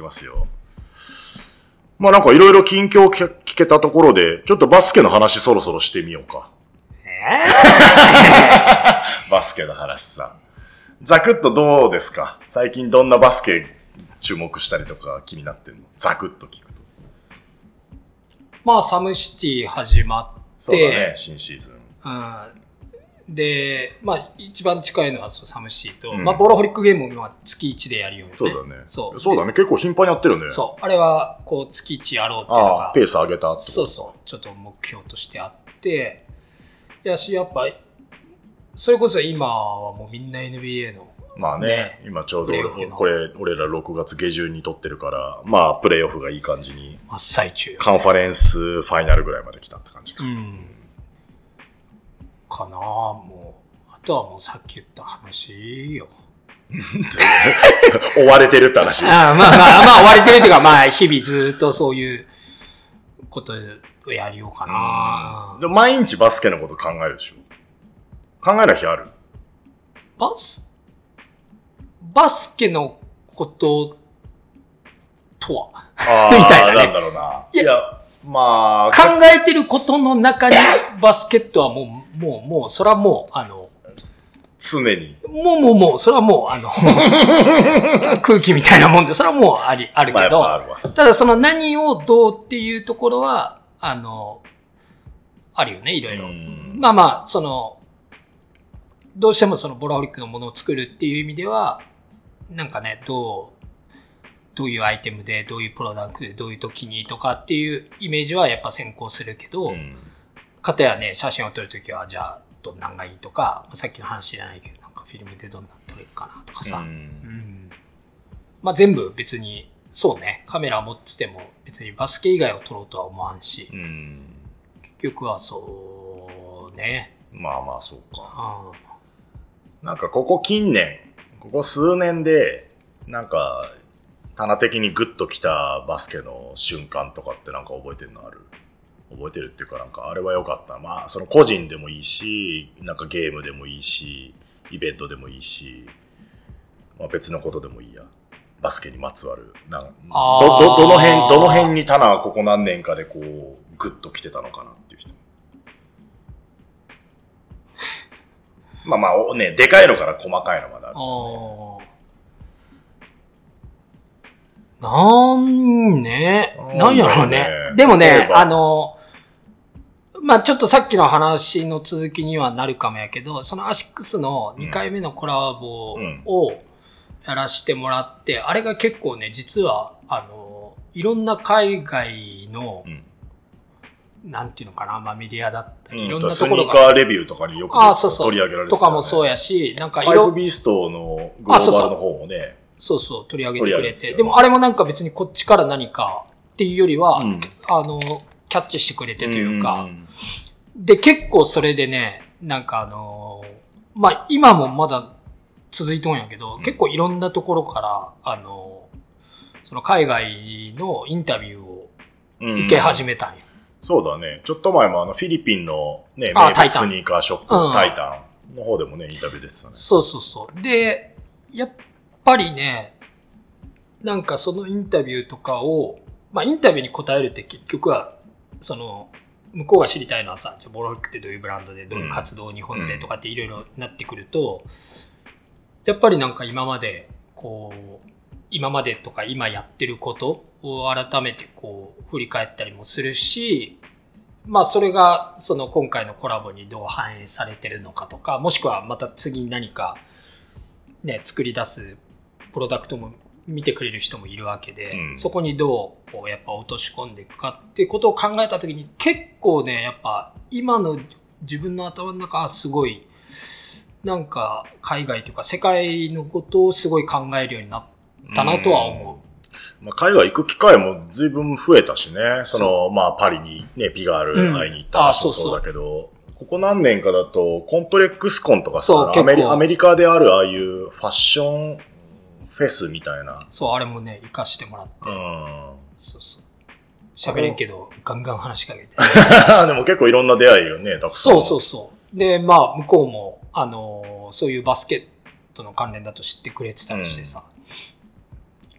きますよ。まあなんかいろいろ近況聞け聞けたところで、ちょっとバスケの話そろそろしてみようか。バスケの話さ。ザクッとどうですか？最近どんなバスケ注目したりとか気になってんの？ザクッと聞くと。まあ、サムシティ始まって、そうだね、新シーズン。うんで、まあ、一番近いのはサムシティと、うんまあ、ボロホリックゲームも今月1でやるよね。そうだね。そう。そうだね。結構頻繁にやってるね。そう。あれは、こう、月1やろうっていうのが、、ペース上げたそうそう。ちょっと目標としてあって、やし、やっぱ、それこそ今はもうみんな NBA の、まあね、ね今ちょうどこれ、俺ら6月下旬に撮ってるから、まあ、プレイオフがいい感じに、真っ最中。カンファレンスファイナルぐらいまで来たって感じか。うん。かなあもう。あとはもうさっき言った話よ。追われてるって話。ああまあまあ、まあ、追われてるっていうか、まあ、日々ずっとそういうことをやりようかな。で毎日バスケのこと考えるでしょ考えない日ある？バス、バスケのこととは？あ みたいなねなんだろうな。いや、まあ、考えてることの中にバスケットはもう、もう、もう、それはもう、あの、常に。もうもうもう、それはもう、あの、空気みたいなもんで、それはもうあり、あるまあ、けど、やっぱあ。ただその何をどうっていうところは、あの、あるよね、いろいろ。うんまあまあ、その、どうしてもそのボラホリックのものを作るっていう意味では、なんかね、どう、どういうアイテムで、どういうプロダクトで、どういう時にとかっていうイメージはやっぱ先行するけど、うんかたやね、写真を撮るときは、じゃあ、どんなんがいいとか、さっきの話じゃないけど、なんかフィルムでどんなん撮れるかなとかさ。ううんんまあ全部別に、そうね、カメラ持ってても別にバスケ以外を撮ろうとは思わんし、うん。結局はそうね。まあまあ、そうか。うんなんかここ近年、ここ数年で、なんか、棚的にグッときたバスケの瞬間とかってなんか覚えてるのある？覚えてるっていうかなんかあれは良かった。まあその個人でもいいし、なんかゲームでもいいし、イベントでもいいし、まあ別のことでもいいや。バスケにまつわる。なんど、ど、どの辺、どの辺に棚はここ何年かでこう、グッと来てたのかなっていう質問。まあまあ、おね、でかいのから細かいのまであるね。あなんね、なんやろうねでもね、ばあの、まあちょっとさっきの話の続きにはなるかもやけど、そのアシックスの2回目のコラボうん。をやらしてもらって、あれが結構ね、実は、あの、いろんな海外の、うん。なんていうのかな、まあメディアだったり、いろんなところが、スニーカーレビューとかによくああ、そうそう、取り上げられてとかもそうややし、なんか Hypebeast のグローバルの方もね、そうそう、取り上げてくれて。でもあれもなんか別にこっちから何かっていうよりは、うん。あの、キャッチしてくれてというか、んで、結構それでね、なんかあのーまあ、今もまだ続いとんやけど、結構いろんなところから、あのーその海外のインタビューをうん受け始めたんや。そうだね。ちょっと前もあのフィリピンのね、あ名物スニーカーショップ、うんタイタンの方でもね、インタビュー出てたね。そうそうそう。で、やっぱりね、なんかそのインタビューとかを、まあインタビューに答えるって結局は、その、向こうが知りたいのはさ、じゃあボロフィックってどういうブランドで、どういう活動を日本でとかっていろいろなってくると、やっぱりなんか今まで、こう、今までとか今やってることを改めてこう振り返ったりもするし、まあそれがその今回のコラボにどう反映されてるのかとか、もしくはまた次に何かね、作り出すプロダクトも見てくれる人もいるわけで、うんそこにどうこうやっぱ落とし込んでいくかってことを考えたときに結構ね、やっぱ今の自分の頭の中はすごいなんか海外というか世界のことをすごい考えるようになったなとは思う。まあ、海外行く機会も随分増えたしね。その、まあ、パリにね、ピガール会いに行った話もそうだけど、ここ何年かだと、コンプレックスコンとかそうさ、アメリカであるああいうファッションフェスみたいな。そう、あれもね、活かしてもらって。うん。そうそう。喋れんけど、ガンガン話しかけて。でも結構いろんな出会いよね、たくさん。そうそうそう。で、まあ、向こうも、あのーそういうバスケットの関連だと知ってくれてたりしてさ、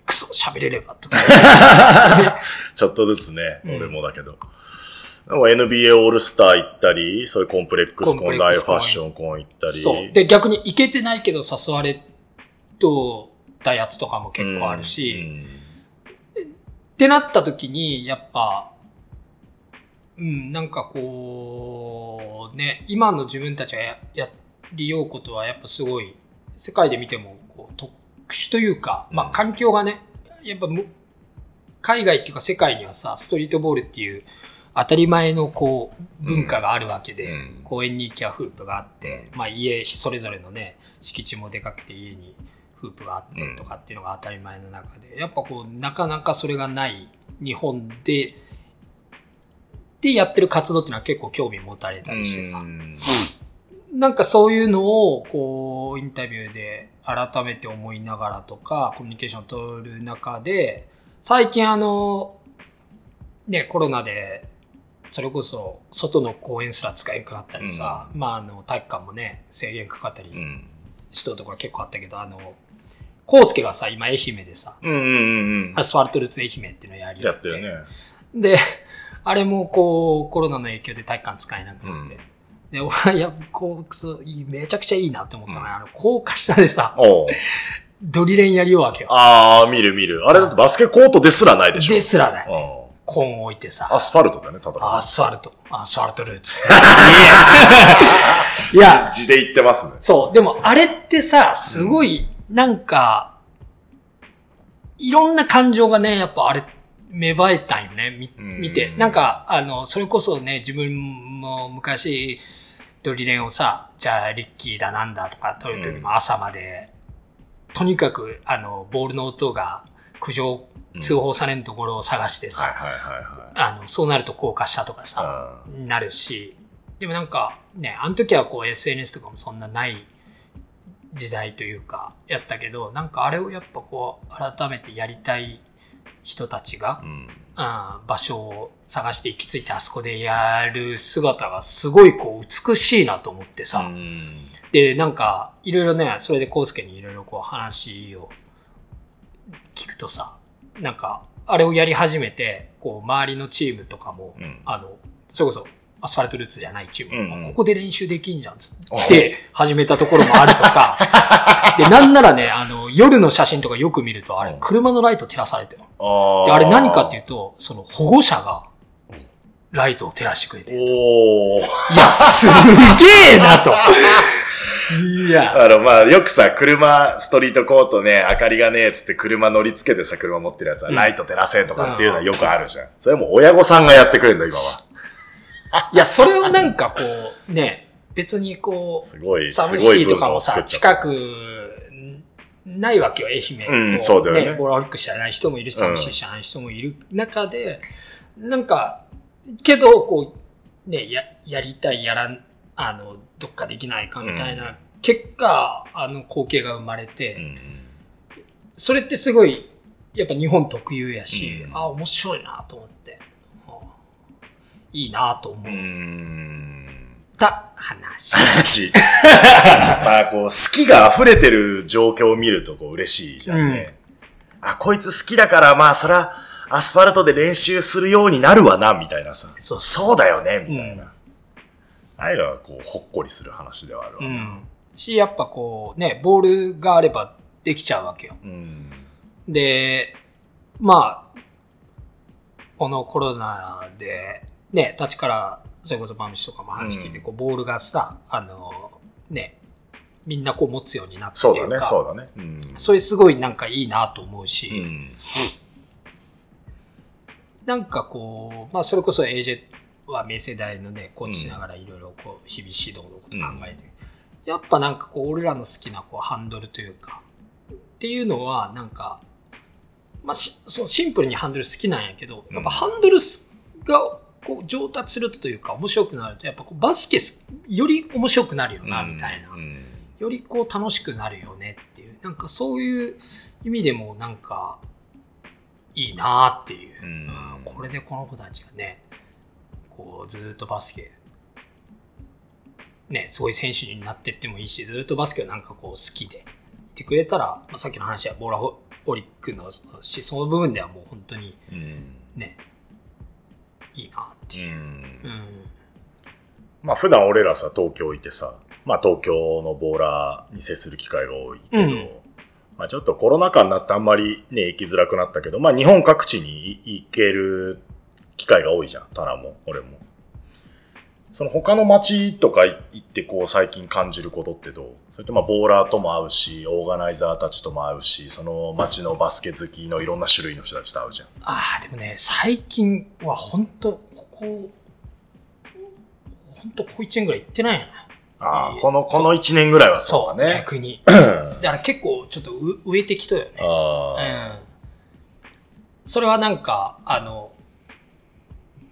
クソ喋れればとか。ちょっとずつね、うん俺もだけど。でも NBA オールスター行ったり、そういうコンプレックスコンライフプレックスコンァッションコン行ったり。そう。で、逆に行けてないけど誘われとたやつとかも結構あるし、ってなった時に、やっぱ、うん、なんかこう、ね、今の自分たちがややりようことはやっぱすごい、世界で見てもこう特殊というか、まあ環境がね、やっぱむ海外っていうか世界にはさ、ストリートボールっていう当たり前のこう文化があるわけで、うん。公園に行きゃフープがあって、まあ家それぞれのね、敷地もでかくて家にフープがあってとかっていうのが当たり前の中で、やっぱこう、なかなかそれがない日本で、でやってる活動っていうのは結構興味持たれたりしてさ、うん。なんかそういうのを、こう、インタビューで改めて思いながらとか、コミュニケーションを取る中で、最近あの、ね、コロナで、それこそ、外の公園すら使えなくなったりさ、まああの、体育館もね、制限かかったりうん。したとか結構あったけど、あの、コウスケがさ、今愛媛でさ、うんうんうんうん。アスファルトルーツ愛媛っていうのをやりやったよね。で、あれもこう、コロナの影響で体育館使えなくなって。で、俺は、いや、こう、くそ、めちゃくちゃいいなって思ったのは、あの、高架下でさ、ドリレンやりようわけよ。ああ、見る見る。あれだってバスケコートですらないでしょ。ですらない。うんコーン置いてさ、アスファルトだね、ただ。アスファルト、アスファルトルーツ。いや、字で言ってますね。そう、でもあれってさ、すごい、なんか、いろんな感情がね、やっぱあれ、芽生えたんよね、見て。なんか、あの、それこそね、自分も昔、ドリレンをさ、じゃあ、リッキーだなんだとか撮るときも朝まで、とにかく、あの、ボールの音が苦情、通報されんところを探してさ。あの、そうなると高架下とかさ、なるし、でもなんかね、あの時はこう SNS とかもそんなない時代というか、やったけど、なんかあれをやっぱこう、改めてやりたい人たちがう、ん。うん、場所を探して行き着いてあそこでやる姿がすごいこう美しいなと思ってさ、うん。で、なんか、いろいろね、それでコウスケにいろいろこう話を聞くとさ、なんか、あれをやり始めて、こう、周りのチームとかも、うん。あの、それこそ、アスファルトルーツじゃないチーム、うんうんここで練習できんじゃんつって始めたところもあるとか、で、なんならね、あの、夜の写真とかよく見ると、あれうん、車のライト照らされてる。あで、あれ何かっていううと、その保護者が、ライトを照らしてくれてる。おー。いや、すげえなと。いや、あの、まあ、よくさ、車、ストリートコートね、明かりがねえっつって車乗り付けてさ、車持ってるやつは、うんライト照らせとかっていうのはよくあるじゃん。それも親御さんがやってくれるんだ、今は。いや、それをなんかこう、ね、別にこすごい、う、サすごいムシーとかもさ、近。く、んないわけよ、愛媛。うんこそうだよね。ボラリック知らない人もいるし、サムシー知らない人もいる中で、なんか、けど、こう、ね、や、やりたい、やらん、あの、どっかできないかみたいな、結果、あの光景が生まれて、うんそれってすごい、やっぱ日本特有やし、うん。あ、面白いなと思って、あいいなと思うーん。った話。話。まあ、こう、好きが溢れてる状況を見ると、こう、嬉しいじゃんね。あ、こいつ好きだから、まあ、そら、アスファルトで練習するようになるわな、みたいなさ。そうそうだよね、みたいな。うんああいうのは、こう、ほっこりする話ではあるわ。うん。し、やっぱこう、ね、ボールがあればできちゃうわけよ。うん。で、まあ、このコロナで、ね、立ちから、それこそバムシとかも話聞いて、うんこう、ボールがさ、あの、ね、みんなこう持つようになってそうだね、いうか、そうだね。うん。それすごいなんかいいなと思うし、うん。なんかこう、まあそれこそ AJ は名世代のね、コーチしながらいろいろこう、日々指導のこと考えてる。やっぱなんかこう、俺らの好きなこう、ハンドルというか、っていうのはなんか、まあしそうシンプルにハンドル好きなんやけど、やっぱハンドルすがこう上達するというか面白くなると、やっぱこうバスケすより面白くなるよな、みたいな。うんよりこう楽しくなるよねっていう、なんかそういう意味でもなんかいいなっていう。うんこれでこの子たちがね、こうずーっとバスケ、ね、すごい選手になってってもいいし、ずーっとバスケをなんかこう好きでいてくれたら、まあ、さっきの話はボーラホリックの思想の部分ではもう本当にうん。ね、いいなっていう。うんうん。まあ普段俺らさ、東京いてさ、まあ東京のボーラーに接する機会が多いけど、うんまあちょっとコロナ禍になってあんまりね、行きづらくなったけど、まあ日本各地にい行ける機会が多いじゃん、タナも、俺も。その他の街とか行ってこう最近感じることってどう？それとまあボーラーとも会うし、オーガナイザーたちとも会うし、その街のバスケ好きのいろんな種類の人たちと会うじゃん。ああ、でもね、最近は本当ここ、本当ここ1年ぐらい行ってないよね。ああ、この、この1年ぐらいはそ、そううだね。逆に。だから結構ちょっとう植えてきとよね。ああ。うん。それはなんか、あの、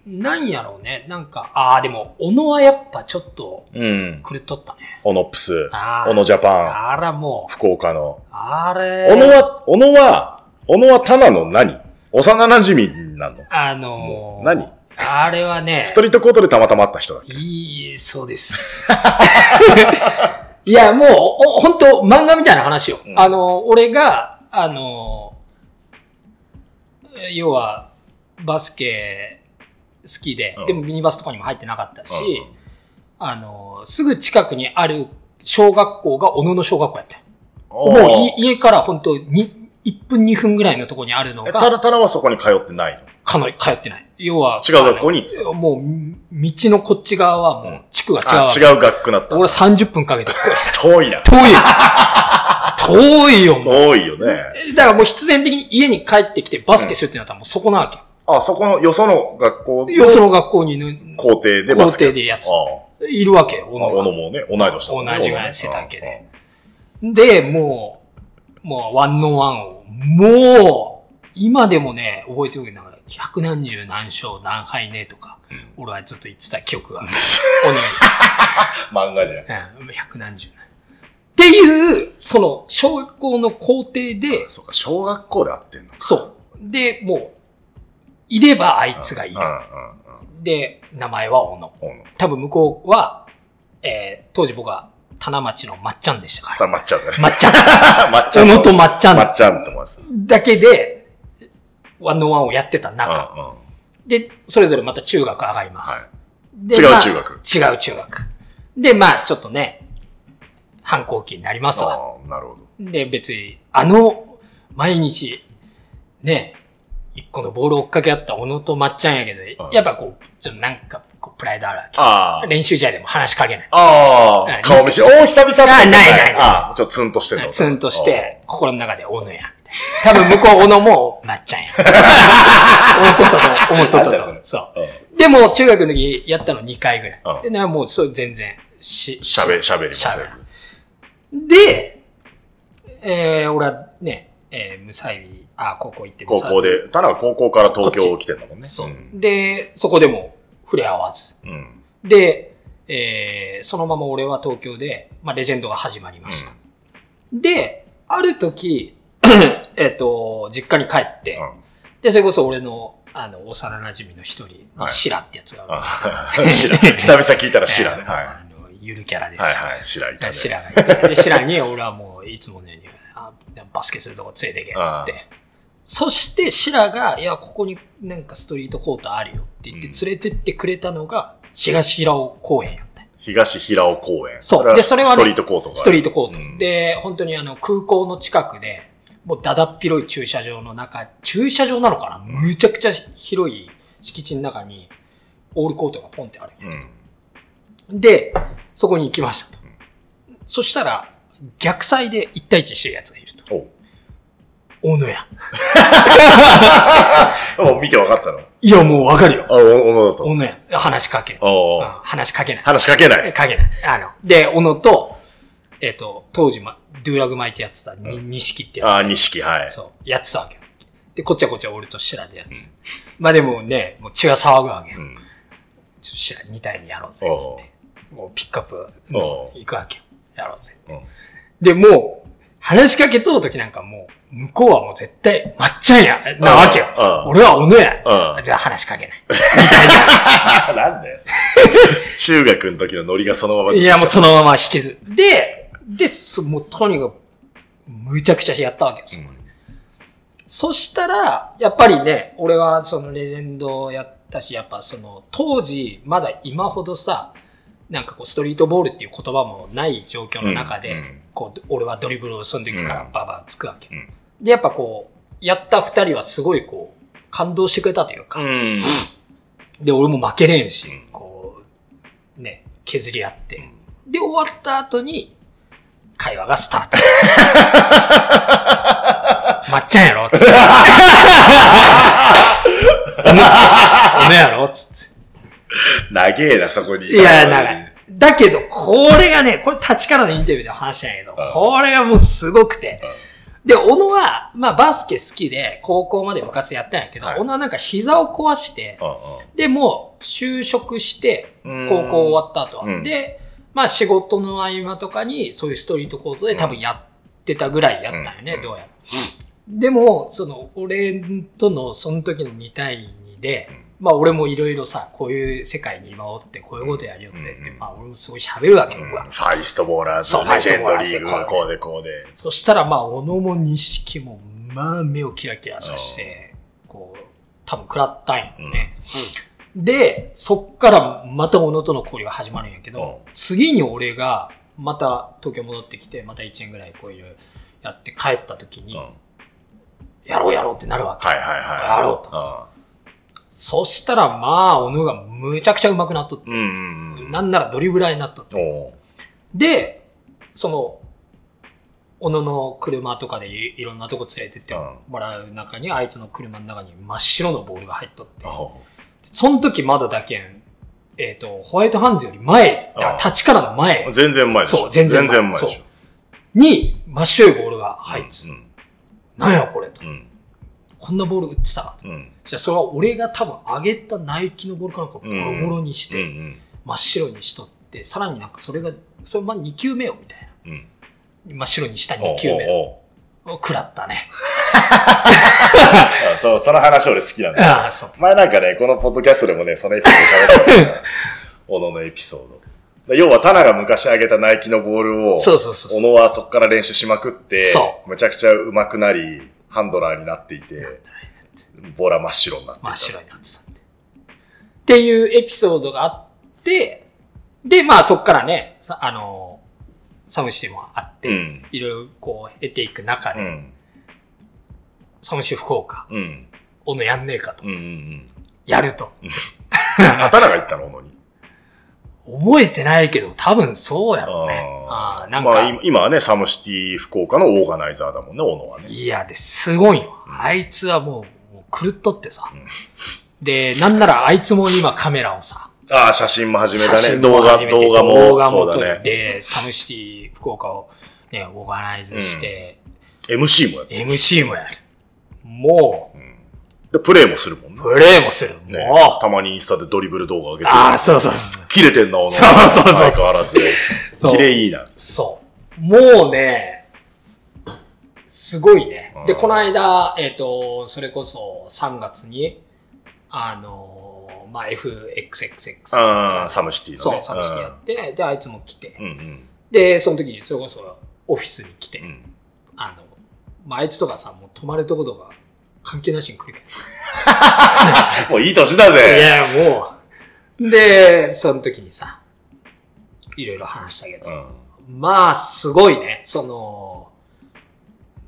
なんやろうね。なんか、ああ、でも、小野はやっぱちょっとうん。狂っとったね。オノプス、あーオノジャパあらもン、福岡の。う、あれ。小野は、小野は、小野はただの何？幼馴染なの？あのー何？あれはねス、トリートコートでたまたま会った人だっけ？いい、そうです。いや、もう、お本当漫画みたいな話よ。うんあの、俺が、あの、要は、バスケ好きで、うんでもミニバスとかにも入ってなかったし、うんあの、すぐ近くにある小学校が小野の小学校やったもう家から本当に1分2分ぐらいのところにあるのえ、が、ただ、ただはそこに通ってないの？かなり通ってない。要は、違う学校に行っもう、道のこっち側はもう、地区が違うわあ、け。違う学区だった。俺30分かけて、遠いな。遠いよ。遠いよ、もう。遠いよね。だからもう必然的に家に帰ってきてバスケするってなったらもうそこなわけ。あ、そこの、よその学校よその学校にね校庭でバスケ校庭でやつあいるわけよ、あ。小野が小野もね、同い年だもんね同じぐらいの背丈で。で、もう、もうワンノーワンを、もう、今でもね、覚えておくけど、なんか百何十何勝何敗ねとか、俺はずっと言ってた記憶がある。漫画じゃん。うん、百何十何。っていう、その、小学校の校庭で、そうか、小学校で会ってんのか。そう。で、もう、いればあいつがいるで、名前は小野。多分向こうは、えー、当時僕は棚町のまっちゃんでしたから。まっちゃんだね。まっちゃん。まっちゃん。小野とまっちゃんまっちゃんと思います。だけで、ワンのワンをやってたうん中。うん。で、それぞれまた中学上がります。で違うまあ中学違う中学。で、まあ、ちょっとね、反抗期になりますわ。ああ、なるほど。で、別に、あの、毎日、ね、一個のボールを追っかけ合った小野とまっちゃんやけど、うんやっぱこう、ちょっとなんか、こう、プライドあるわけ。ああ。練習試合でも話しかけない。ああ、はい顔見して、おー、久々あないないないああ、ちょっとツンとしてんの。ツンとして、心の中で小野や、みたいな。多分向こう小野も、まっちゃんや。思っとったと思っとった。とそう。うん。でも、中学の時やったの2回ぐらい。うんで、なもう、そう、全然、し、喋、喋りますよしゃべる。で、えー、俺はね、えー、無彩日、あ、高校行って高校で、ただ高校から東京来てんだもんね。そう、ん。で、そこでも触れ合わず。うん。で、えー、そのまま俺は東京で、まあ、レジェンドが始まりました。で、ある時、えっと、実家に帰って、うん。で、それこそ俺の、あの、幼馴染の一人、はいシラってやつが、あ知らん。久々聞いたら知らね。はい。あの、ゆるキャラですよ。はいはい。知らんいたね。シラがいて、で、シラに俺はもういつものように、あバスケするとこ連れてけ、つって。そして、シラが、いや、ここになんかストリートコートあるよって言ってうん連れてってくれたのが、東平尾公園やったよ東平尾公園。そうでそれはねストリートコート。ストリートコート。うんで、本当にあの、空港の近くで、もうだだっ広い駐車場の中、駐車場なのかな？むちゃくちゃ広い敷地の中に、オールコートがポンってある。で、そこに行きましたと。そしたら、逆サイで1対1してる奴がいると。おう大野や。もう見て分かったの？いや、もうわかるよ。あ、お、おのだと。小野や。話しかけん。おううん話しかけない。話しかけない。かけない。あの、で、小野と、えっ、と、当時、ま、ドゥーラグ巻いてやってた、に、錦ってやつ。ああ、錦、はい。そう、やってたわけよ。で、こっちはこっちは俺とシラでやってた。まあでもね、もう血が騒ぐわけよ。うん。ちょっとシラ2対2やろうぜ、つって。もうピックアップおう行くわけよ。やろうぜ。うんで、もう、話しかけとうときなんかもう、向こうはもう絶対、まっちゃんや、なわけようんうん。俺は小野や。うんじゃあ話しかけない。なんだよ。中学の時のノリがそのままいや、もうその、のまま引きず。で、で、そもうとにかく、むちゃくちゃやったわけよ、そこでそしたら、やっぱりね、俺はそのレジェンドやったし、やっぱその、当時、まだ今ほどさ、なんかこう、ストリートボールっていう言葉もない状況の中で、うんうんこう、俺はドリブルをその時からバーバーつくわけ。うんで、やっぱこう、やった二人はすごいこう、感動してくれたというか、うん。で、俺も負けれんし、うんこう、ね、削り合って。で、終わった後に、会話がスタート。まっちゃんやろつって。お ね、おねやろつって。長えな、そこに。いや、長い。だけど、これがね、これ立ちからのインタビューで話したんやけど、うんこれがもうすごくて。で、小野は、まあバスケ好きで、高校まで部活やったんやけど、はい小野はなんか膝を壊して。で、もう就職して、うん高校終わった後は。うんで、まあ仕事の合間とかに、そういうストリートコートで多分やってたぐらいやったんよね、うんどうやら。でも、その、俺とのその時の2対2で、まあ俺もいろいろさ、こういう世界に今おって、こういうことやるよってって、うんまあ俺もすごい喋るわけよ、うん。ファイストボーラーズレジェンドリーグ、こうでこうで。そしたらまあ、小野も錦も、まあ目をキラキラさせて、こう、多分食らったんよね。で、そっからまた小野との交流が始まるんやけど、う次に俺がまた東京戻ってきて、また1年ぐらいこういうやって帰った時に、うん。やろうやろうってなるわけ。はいはいはい。やろうとそしたらまあ、小野がむちゃくちゃ上手くなっとって、うん。うんうんうん。なんならドリブラーになっとって。で、その、小野の車とかでいいろんなとこ連れてってもらう中に、あいつの車の中に真っ白のボールが入っとって、その時まだだけん、えっ、と、ホワイトハンズより前、立ちからの前全然前でしょ。そう全然前全然前でしょ。に真っ白いボールが入ってた、うんなんやこれと。うん。こんなボール打ってたかと。うん。じゃあそれは俺が多分上げたナイキのボールかなんかボロボロにして、ん。真っ白にしとって、さらになんかそれが、それまあ2球目よみたいうん。な。真っ白にした2おう球目。おうおう食らったね。あ そう、その話俺好きなんだよ。ああ、そう。前なんかね、このポッドキャストでもね、そのエピソード喋った小野のエピソード。要は、タナが昔あげたナイキのボールを、そうそうそう。小野はそこから練習しまくって、そむちゃくちゃ上手くなり、ハンドラーになっていて、ボールは真っ白になって。真っ白になってたんで。っていうエピソードがあっで、で、まあそっからね、さあの、サムシもあって、うん。いろいろこう、得ていく中で、うん。サムシ福岡、うん。小野やんねえかと。うん。うん。やると。頭が言ったの、小野に。覚えてないけど、多分そうやろうね。ああなんか、まあ、今今はね、サムシティ福岡のオーガナイザーだもんね、小野はね。いや、で、すごいよ。あいつはもう、もう狂っとってさ。で、なんならあいつも今カメラをさ、ああ、写真も始めたね。写真動画、動画も。動画も撮。って、サムシティ福岡をね、オーガナイズして、MC もやって MC もやる。もで、プレイもするもんねう、。プレイもする。ねもう、たまにインスタでドリブル動画上げてる。ああ、そうそうそう。切れてんな。そうそうそう相変わらず。そう綺麗いいな。そう。もうね、すごいねうん。で、この間、えっ、と、それこそ3月に、あの、まあ、FXXX。ああ、サムシティのね。そう、サムシティやって、で、あいつも来て、うんうん。で、その時にそれこそオフィスに来て、うん。あの、まあ、あいつとかさ、もう泊まるとことか関係なしに来るけもういい年だど。いぜ。や、もう。で、その時にさ、いろいろ話したけど、うん。まあ、すごいね。その、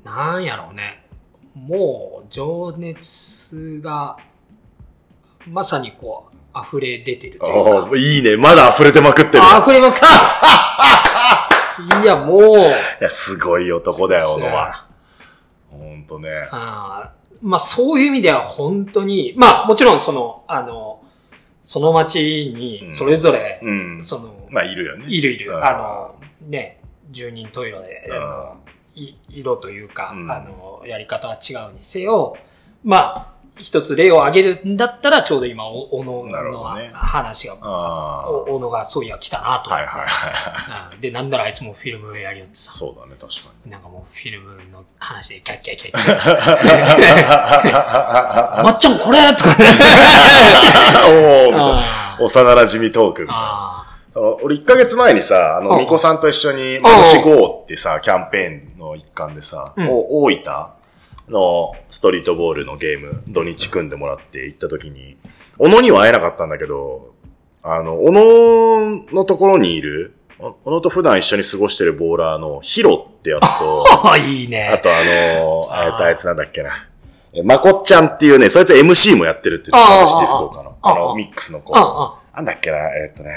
なんやろうね。もう、情熱が、まさにこう、溢れ出てるというかいいね。まだ溢れてまくってる。溢れまくってる。いや、もう、いや、すごい男だよ、小野は。ほんとね。あーまあ、そういう意味では本当に、まあ、もちろんその、あの、その町に、それぞれ、うん。その、まあ、いるよね。いるいる。うんあの、ね、十人十色で、あのい色というか、うんあの、やり方は違うにせよ、まあ、一つ例を挙げるんだったら、ちょうど今、おのね話が。お小野がそういや来たなと。はいはいはい。うんで、なんならあいつもフィルムやりよってさ、そうだね、確かに。なんかもうフィルムの話でキャッキャッキャッキャッ。まっちゃんこれとかね。おーみたいなあ幼馴染トークみたいな。あその、俺1ヶ月前にさ、あの、うんミコさんと一緒に、まどし GO ってさ、キャンペーンの一環でさ、うんお大分のストリートボールのゲーム、土日組んでもらって行った時に、小野には会えなかったんだけど、あの、小野のところにいる、お小野と普段一緒に過ごしてるボーラーのヒロってやつと、あ。いいね。あとあの、あーあえっとあいつなんだっけな。えまこっちゃんっていうね、そいつ MC もやってるって言ってた、あーシティ福岡の。あの、ミックスの子。なんだっけな、えーっとね。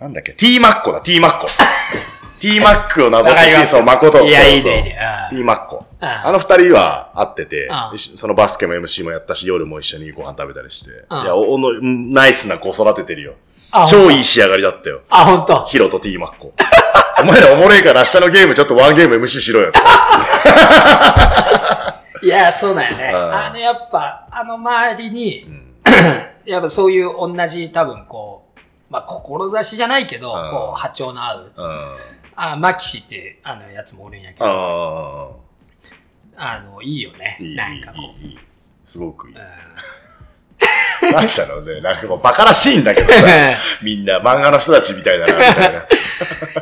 なんだっけ、T マッコだ、T マッコ。T マックをなぞって、わかりますそう、誠。いやいいねいいねうん T マッコ。うんあの二人は会っててそのバスケも MC もやったし、夜も一緒にご飯食べたりして。いうんや、おの、うんナイスな子育ててるよ。あ超いい仕上がりだったよ。あ、ほんと。ヒロと T マッコ。お前らおもれえから明日のゲームちょっとワンゲーム MC しろよって。いや、そうだよね。うんあの、やっぱ、あの周りにう、ん やっぱそういう同じ多分こう、まあ、志じゃないけど、うんこう、波長の合う。うん。あ、マキシって、あの、やつもおるんやけど、ああの、いいよねあ、いい、なんかこいい、いい。すごくいい。う。なんだろうね。なんかもうバカらしいんだけどさ。みんな漫画の人たちみたいだな、みたいな。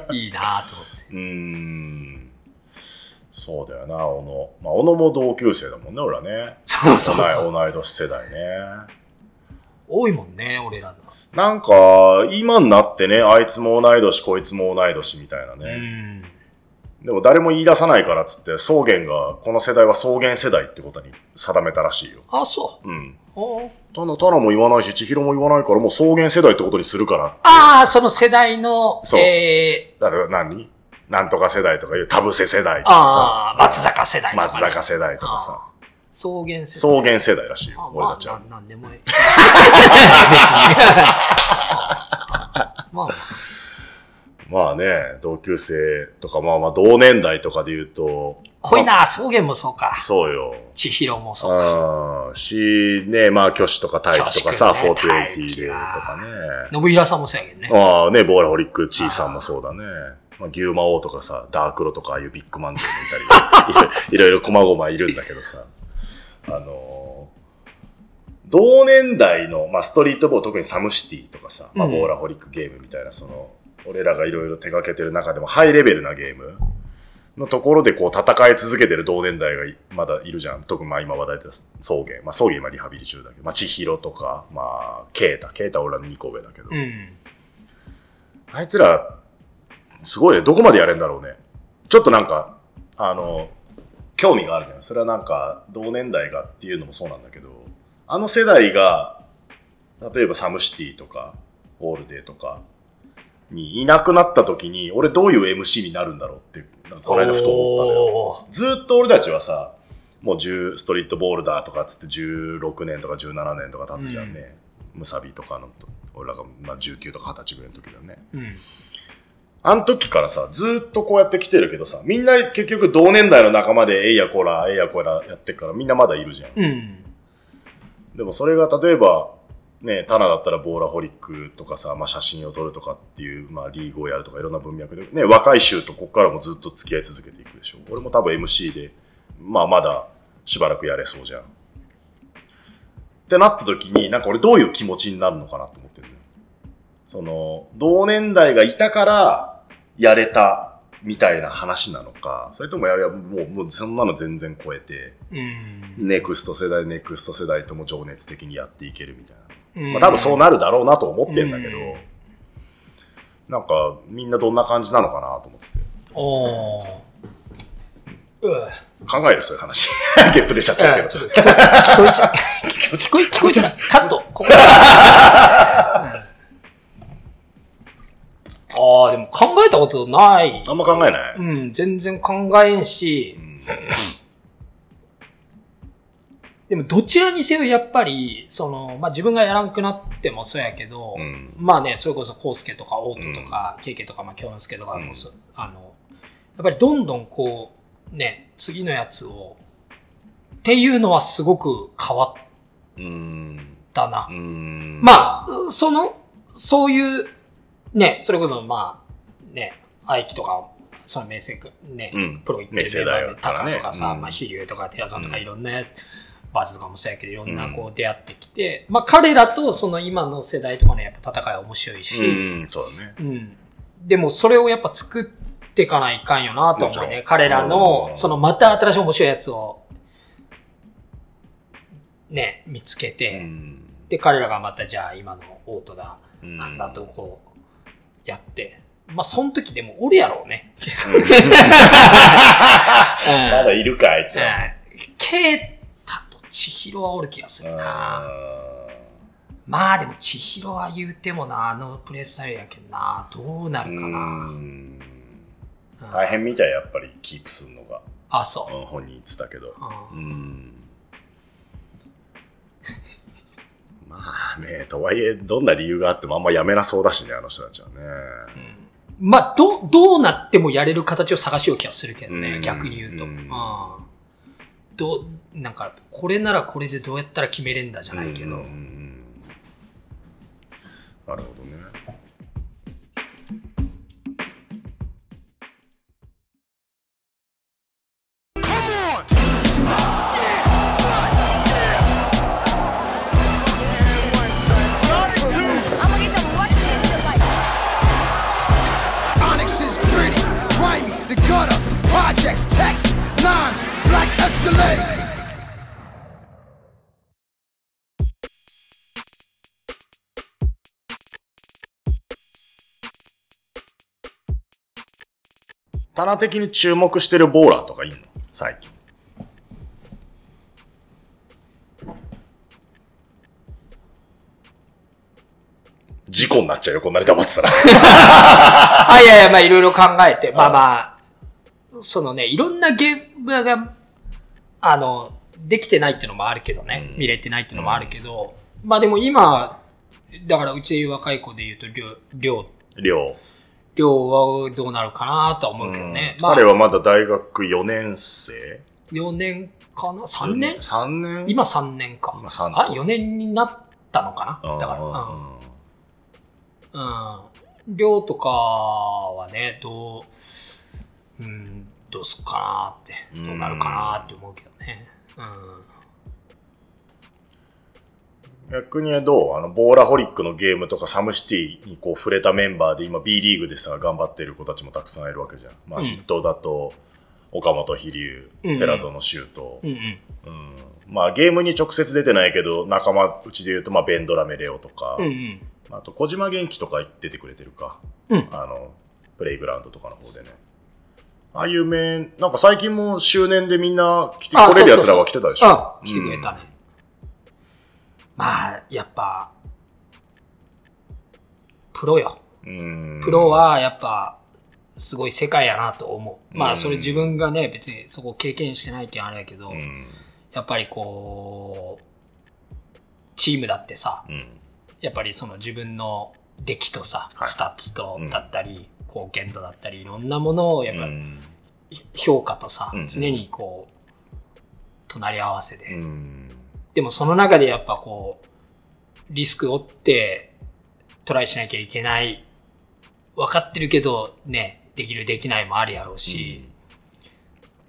う んいいなと思って。うーん。そうだよな、小野。まあ、小野も同級生だもんね、俺らね。そうそうそう。同い年世代ね。多いもんね、俺らの。なんか、今になってね、あいつも同い年、こいつも同い年みたいなうね。ん。でも誰も言い出さないからっつって、草原が、この世代は草原世代ってことに定めたらしいよ。あ、そう。うん。おただ、タナも言わないし、千尋も言わないから、もう草原世代ってことにするから。ああ、その世代の、そうえー、だから何？なんとか世代とかいう、田臥世代とかああ、さ。松坂世代とか、ね。松坂世代とかさ。草原世代。草原世代らしい俺たちは。まあ、なでもいい。別に。まあ、まあね、同級生とか、まあまあ同年代とかで言うと。濃いな、草原もそうか。そうよ。千尋もそうか。うん。し、ね、まあ、挙手とか大輝とかさ、ね480でとかね。信平さんもそうやけどね。ああ、ね、ボーラホリック、チーさんもそうだね。まあ、牛魔王とかさ、ダークロとかああいうビッグマンズもいたり、いろいろ細々いるんだけどさ。あのー同年代の、まあ、ストリートボール、特にサムシティとかさ、まあ、うんボーラホリックゲームみたいな、その、俺らがいろいろ手掛けてる中でもハイレベルなゲームのところでこう戦い続けてる同年代がいまだいるじゃん。特にまあ今話題で草原。まあ草原今リハビリ中だけど、まあ千尋とか、まあケイタ。ケイタは俺らの2個上だけど。うん。あいつら、すごいね。どこまでやれんだろうね。ちょっとなんか、あの、興味があるね。それはなんか、同年代がっていうのもそうなんだけど、あの世代が、例えばサムシティとか、オールデーとか、にいなくなった時に、俺どういう MC になるんだろうって、この間ふと思ったのよ。ずーっと俺たちはさ、もう10ストリートボールだとかっつって16年とか17年とか経つじゃんね。ムサビとかの、俺らがまあ19とか20歳ぐらいの時だよね。うん。あの時からさ、ずーっとこうやって来てるけどさ、みんな結局同年代の仲間でえいやこら、えいやこらやってっからみんなまだいるじゃん。うん。でもそれが例えば、ね、タナだったらボーラホリックとかさ、まあ写真を撮るとかっていう、まあリーグをやるとかいろんな文脈で、ね、若い衆とこっからもずっと付き合い続けていくでしょ。俺も多分 MC で、まあまだしばらくやれそうじゃん。ってなった時に、なんか俺どういう気持ちになるのかなと思ってるのよ。その、同年代がいたからやれたみたいな話なのか、それともいやいや、もう、もうそんなの全然超えて、うん。ネクスト世代、ネクスト世代とも情熱的にやっていけるみたいな。うんまあ多分そうなるだろうなと思ってんだけど、うんなんかみんなどんな感じなのかなと思ってて。おーう考える？そういう話。ゲップ出ちゃったけど。ちょっと聞こえ、ちゃう。聞こえ、聞こえちゃう。カット。ここ。うんああ、でも考えたことない。あんま考えない？うん、全然考えんし、でもどちらにせよやっぱり、その、まあ、自分がやらんくなってもそうやけど、うんまあね、それこそコウスケとかオートとか、ケイケとか、まあ、京之介とかもそ、あの、やっぱりどんどんこう、ね、次のやつを、っていうのはすごく変わっうん。たな。うん。まあ、その、そういう、ね、それこそまあ、ね、愛機とか、その名声ね、うん。プロ行ってるメンバーでだよからね。タカとかさ、うん。まあ、飛龍とか寺さんとかうんいろんな、バズとかもそうやけど、いろんなうんこう出会ってきて、まあ彼らとその今の世代とかのやっぱ戦いは面白いし、うん、そうだね。うん。でもそれをやっぱ作っていかないかんよなと思うね。彼らのう、ん。そのまた新しい面白いやつを、ね、見つけうて、ん。で、彼らがまたじゃあ今のオートだ、うん。なんだとこう、やって。まあ、その時でもおるやろうね。まだいるか、あいつうんは。ケイタと千尋はおる気がするな。うまあでも千尋は言うてもな、あのプレースタイルやけんな。どうなるかな。大変みたい、やっぱり、キープするのが。あ、そう。うん本人言ってたけど。ううんね、とはいえ、どんな理由があってもあんまやめなそうだしね、あの人たちはね。まあ、ど、どうなってもやれる形を探しよう気がするけどね、うん逆に言うと。ううんん。どう、なんか、これならこれでどうやったら決めれんだじゃないけど。うんうんうんなるほどね。棚的に注目してるボーラーとかいんの？最近。事故になっちゃうよ、こんなに黙ってたら。あ、いやいや、まあいろいろ考えて、まあまあ、そのね、いろんなゲームが、あの、できてないっていうのもあるけどね、うん見れてないっていうのもあるけど、まあでも今、だからうち若い子で言うと、りょう、りょう、量。りょうはどうなるかなとは思うけどね。まあ、彼はまだ大学4年生？4年かな ?3 年 ?3 年？今3年か。今三あ、4年になったのかうんなだから、うん。うんうん。量とかはね、どう、うん、どうすっかなって、どうなるかなって思うけどね。逆にどう？あの、ボーラホリックのゲームとかサムシティにこう触れたメンバーで今 B リーグでさ、頑張ってる子たちもたくさんいるわけじゃん。まあ、うん筆頭だと、岡本飛龍、寺園修斗、うんうん。うんまあゲームに直接出てないけど、仲間うちで言うと、まあベンドラメレオとか、うんうん。あと小島元気とか出てくれてるか。うんあの、プレイグラウンドとかの方でね。ああいう面、なんか最近も周年でみんな来てあ来れる奴らが来てたでしょ？あ、来てくれたね。まあ、やっぱ、プロよ。うん。うんプロ、はやっぱ、すごい世界やなと思う。まうんあ、それ自分がね、別にそこ経験してないけんあれやけど、うん。やっぱりこう、チームだってさ、うん。やっぱりその自分の出来とさ、はいスタッツとうんだったり、貢献度だったり、いろんなものをやっぱうん。評価とさ、うん常にこう、隣り合わせで、うん。でもその中でやっぱこう、リスクを負ってトライしなきゃいけない。分かってるけど、ね、できるできないもあるやろうし、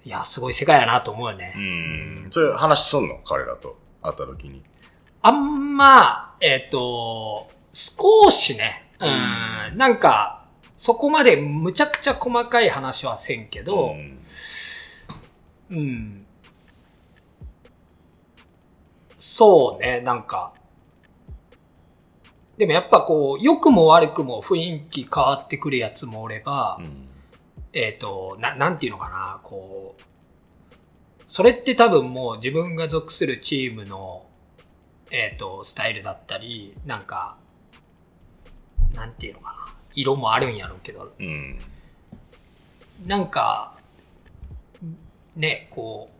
いや、すごい世界やなと思うよね。うん。それ話すんの？彼らと会った時に。あんま、えっ、と、少しね、うん、なんか、そこまでむちゃくちゃ細かい話はせんけど、ん。うん。そうね、なんか。でもやっぱこう、良くも悪くも雰囲気変わってくるやつもおれば、うん。えっ、と、な、なんていうのかな、こう、それって多分もう自分が属するチームの、えっ、と、スタイルだったり、なんか、なんていうのかな、色もあるんやろうけど、うん。なんか、ね、こう、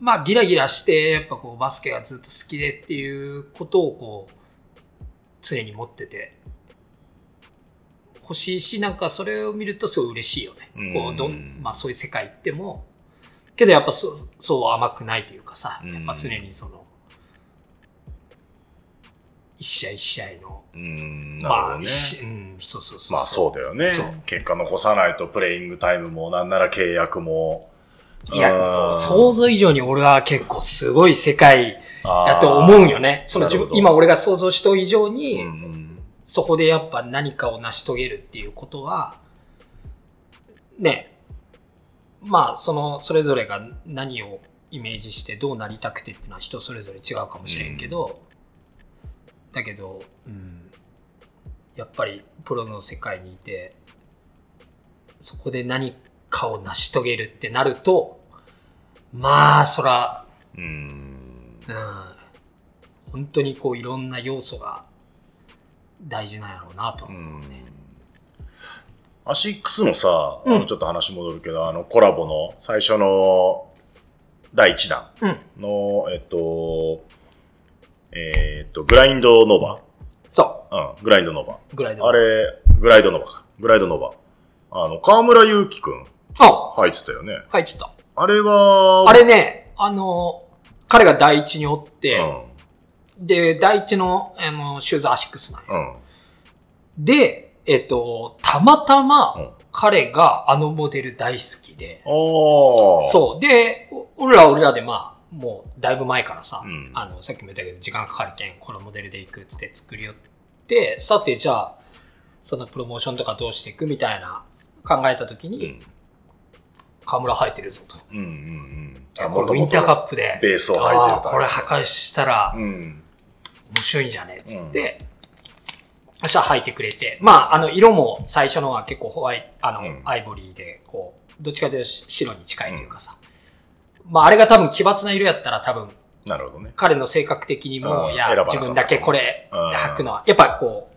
まあギラギラして、やっぱこうバスケがずっと好きでっていうことをこう、常に持ってて、欲しいし、なんかそれを見るとすごい嬉しいよね。うんこう、どん、まあそういう世界行っても、けどやっぱそう、そう甘くないというかさ、うんやっぱ常にその、一試合一試合の、うん。まあ、うん、そうそうそう。まあそうだよね。結果残さないとプレイングタイムもなんなら契約も。いや、うん想像以上に俺は結構すごい世界やと思うんよね。その自分、今俺が想像した以上に、うんうん。そこでやっぱ何かを成し遂げるっていうことは、ね、まあ、その、それぞれが何をイメージしてどうなりたくてっていうのは人それぞれ違うかもしれんけど、だけど、うん、やっぱりプロの世界にいて、そこで何かを成し遂げるってなると、まあ、そら、うん。うん、本当にこういろんな要素が大事なんやろうなと。うん。アシックスのさ、うんあのちょっと話戻るけど、あのコラボの最初の第1弾うん。の、えっと、えっと、グラインドノバ。そうん、グラインドノバ。う。ぐらいで。あれ、グライドノバか。グライドノバ。あの、河村祐希くんあ入ってたよね。入ってた。あれは、あれね、あの、彼が第一におって、うで、第一の、あの、シューズアシックスなんよ。ん。うん。で、えっと、たまたまうん、彼があのモデル大好きで、おー。そう。で、お俺ら俺らでまあ、もうだいぶ前からさ、うんあの、さっきも言ったけど、時間かかるけん、このモデルで行くっつって作りよって、さて、じゃあ、そのプロモーションとかどうしていくみたいな考えたときに、うん。河村入ってるぞと。うんうんうん。これウィンターカップで、ベースを履いてるこれ破壊したらうん。面白いんじゃねっつって、そしたら履いてくれて、まあ、あの、色も最初のは結構ホワイト、あの、うんアイボリーで、こう、どっちかというと白に近いというかさ。まあ、あれが多分奇抜な色やったら多分、なるほどね。彼の性格的にも、いや自分だけこれうん履くのは、やっぱこ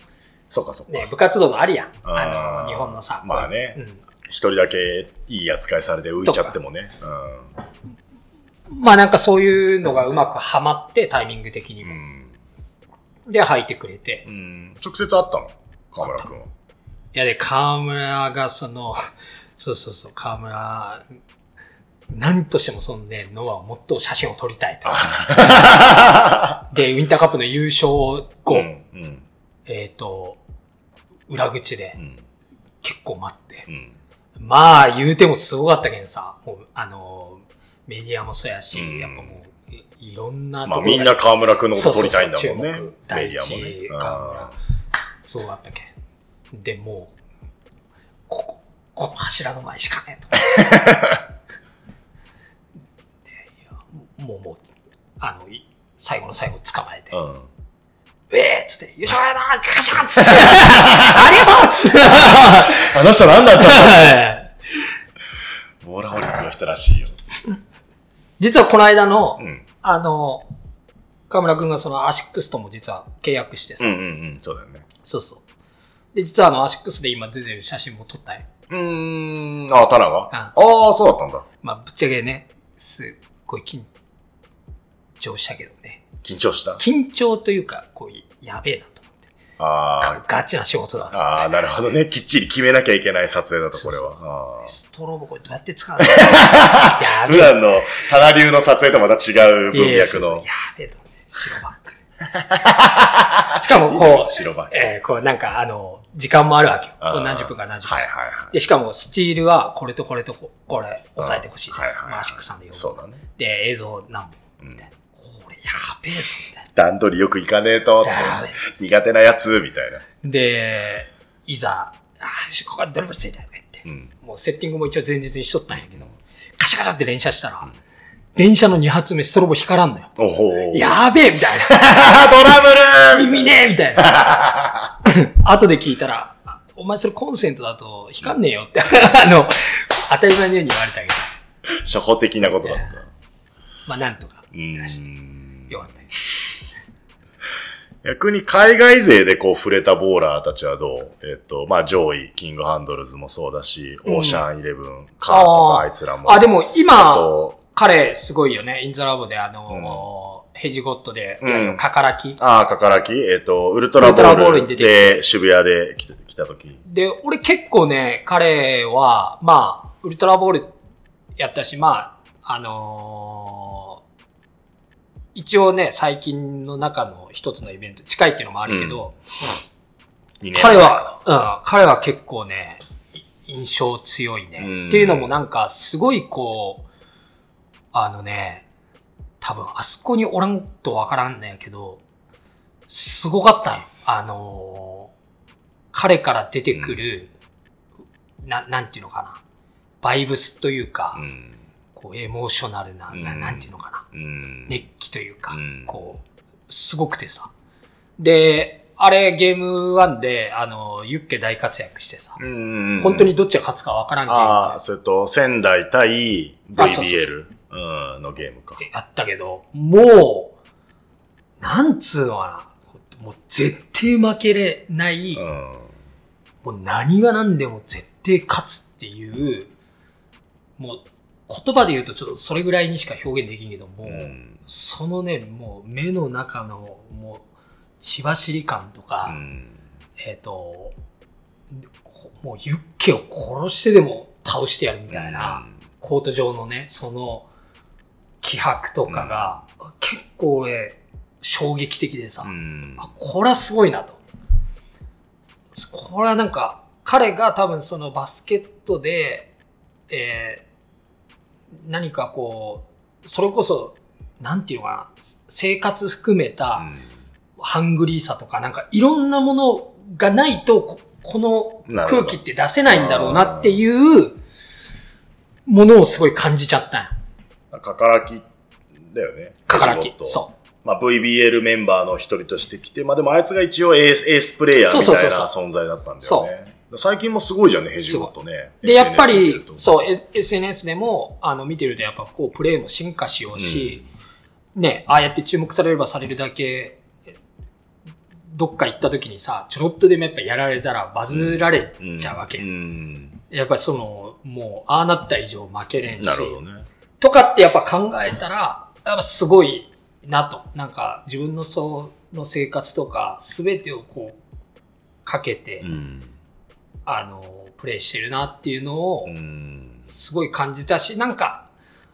そうかそうか。う、ね、部活動のあるやん。うんあの、日本のさ。まあねうん一人だけいい扱いされて浮いちゃってもね。まあなんかそういうのがうまくはまって、タイミング的にうん。も。うん。で、履いてくれて。うん。直接会ったの？河村くんは。いやで、河村がその、そうそうそう、河村、なんとしてもそのね、ノアをもっと写真を撮りたいと。で、ウィンターカップの優勝後、うん。うん。えっ、と、裏口でうん。結構待って。うん。まあ、言うてもすごかったけんさ、もう、あの、メディアもそうやし、うんやっぱもう、いいろんなとまあころがみんな河村くんのこと撮りたいんだもんそうそうね。そう注目メディアもね。河村そうだったけん。で、もう、ここ、この柱の前しかねえと もう、もう、あの、い最後の最後捕まえて、うん。ええっつって、よいしょやなカシャンっつって、ありがとうっつって。あの人何だったの？ボーラホリックの人らしいよ。実はこの間の、うん。あの、河村くんがそのアシックスとも実は契約してさ、うんうんうん。そうだよね。そうそう。で、実はあのアシックスで今出てる写真も撮ったよ。うーん。あ、タナが？ああ、そうだったんだ。まあ、ぶっちゃけね、すっごい緊張したけどね。緊張した緊張というか、こう、やべえなと思って。あガチな仕事だと。あ。ああ、なるほどね。きっちり決めなきゃいけない撮影だと、これは。あーストロボこれどうやって使うの？やべえ。普段のタナ流の撮影とまた違う文いやいやそうそう脈のや。べえと思って。白バック。しかもこう、白バックえーこうなんかあの、時間もあるわけよ。あー何十分か何十分。はいはいはい。で、しかもスチールはこれとこれとここれ押さえてほしいです。はいはいはいまあアシックさんでよ。そうだね。で、映像何本？みたいな。これやべえぞ、みたいな。段取りよくいかねえと、苦手なやつ、みたいな。で、いざ、あーよしここドリブルついたとか言って、うん。もうセッティングも一応前日にしとったんやけど、カシャカシャって連射したら、連射の2発目ストロボ光らんのよ。おほー。やべえみたいな。トラブル意味ねえみたいな。後で聞いたら、あお前それコンセントだと光んねえよって、あの、当たり前のように言われたけど、初歩的なことだった。まあなんとかうーん。よかったよ。逆に海外勢でこう触れたボーラーたちはどう？えっと、まあ上位、キングハンドルズもそうだし、オーシャンイレブン、カーとかあいつらも。あ、でもあ今、と、彼すごいよね。インザラボであの、ヘジゴットで、うんカカラキ。ああ、かからきえっと、ウルトラボーールルに出てきで渋谷で来た来た時。で、俺結構ね、彼は、まあ、ウルトラボールやったし、まあ、あのー一応ね、最近の中の一つのイベント、近いっていうのもあるけど、2年前彼は、うん、彼は結構ね、い印象強いね。うんっていうのもなんか、すごいこう、あのね、多分あそこにおらんとわからんのやけど、すごかった。あのー彼から出てくる、な、なんていうのかな。バイブスというか、うん。こう、エモーショナルな、なうんなんていうのかな。うん。熱気というか、うんこう、すごくてさ。で、あれゲーム1で、あの、ユッケ大活躍してさ、うん。本当にどっちが勝つかわからんゲーああ、ムそれと、仙台対 VBL うんのゲームか。でやったけど、もう、なんつうのかな、もう絶対負けれない、うん。もう何が何でも絶対勝つっていう、もう言葉で言うとちょっとそれぐらいにしか表現できんけども、うん。そのね、もう目の中のもう血走り感とか、うん。えっ、と、こもうユッケを殺してでも倒してやるみたいな、コート上のね、その気迫とかが、結構俺、衝撃的でさ、うん。あ、これはすごいなと。これはなんか、彼が多分そのバスケットで、えー何かこう、それこそ、なんていうのかな、生活含めたハングリーさとか、なんかいろんなものがないと、ここの空気って出せないんだろうなっていうものをすごい感じちゃった。かからきだよね。かからきそう。まあ、VBL メンバーの一人として来て、まあでもあいつが一応エースエースプレイヤーみたそういなそうそう存在だったんだよね。最近もすごいじゃんね、ヘジモトね。で、やっぱりそう、え SNS でも、あの、見てるとやっぱこう、プレイも進化しようし、ね、ああやって注目されればされるだけ、えどっか行った時にさ、ちょろっとでもやっぱやられたらバズられちゃうわけ。うん。やっぱりその、もう、ああなった以上負けれんし。なるほどね。とかってやっぱ考えたら、やっぱすごいなと。なんか、自分のその生活とか、すべてをこう、かけて、うん。あの、プレイしてるなっていうのを、うん。すごい感じたし、なんか、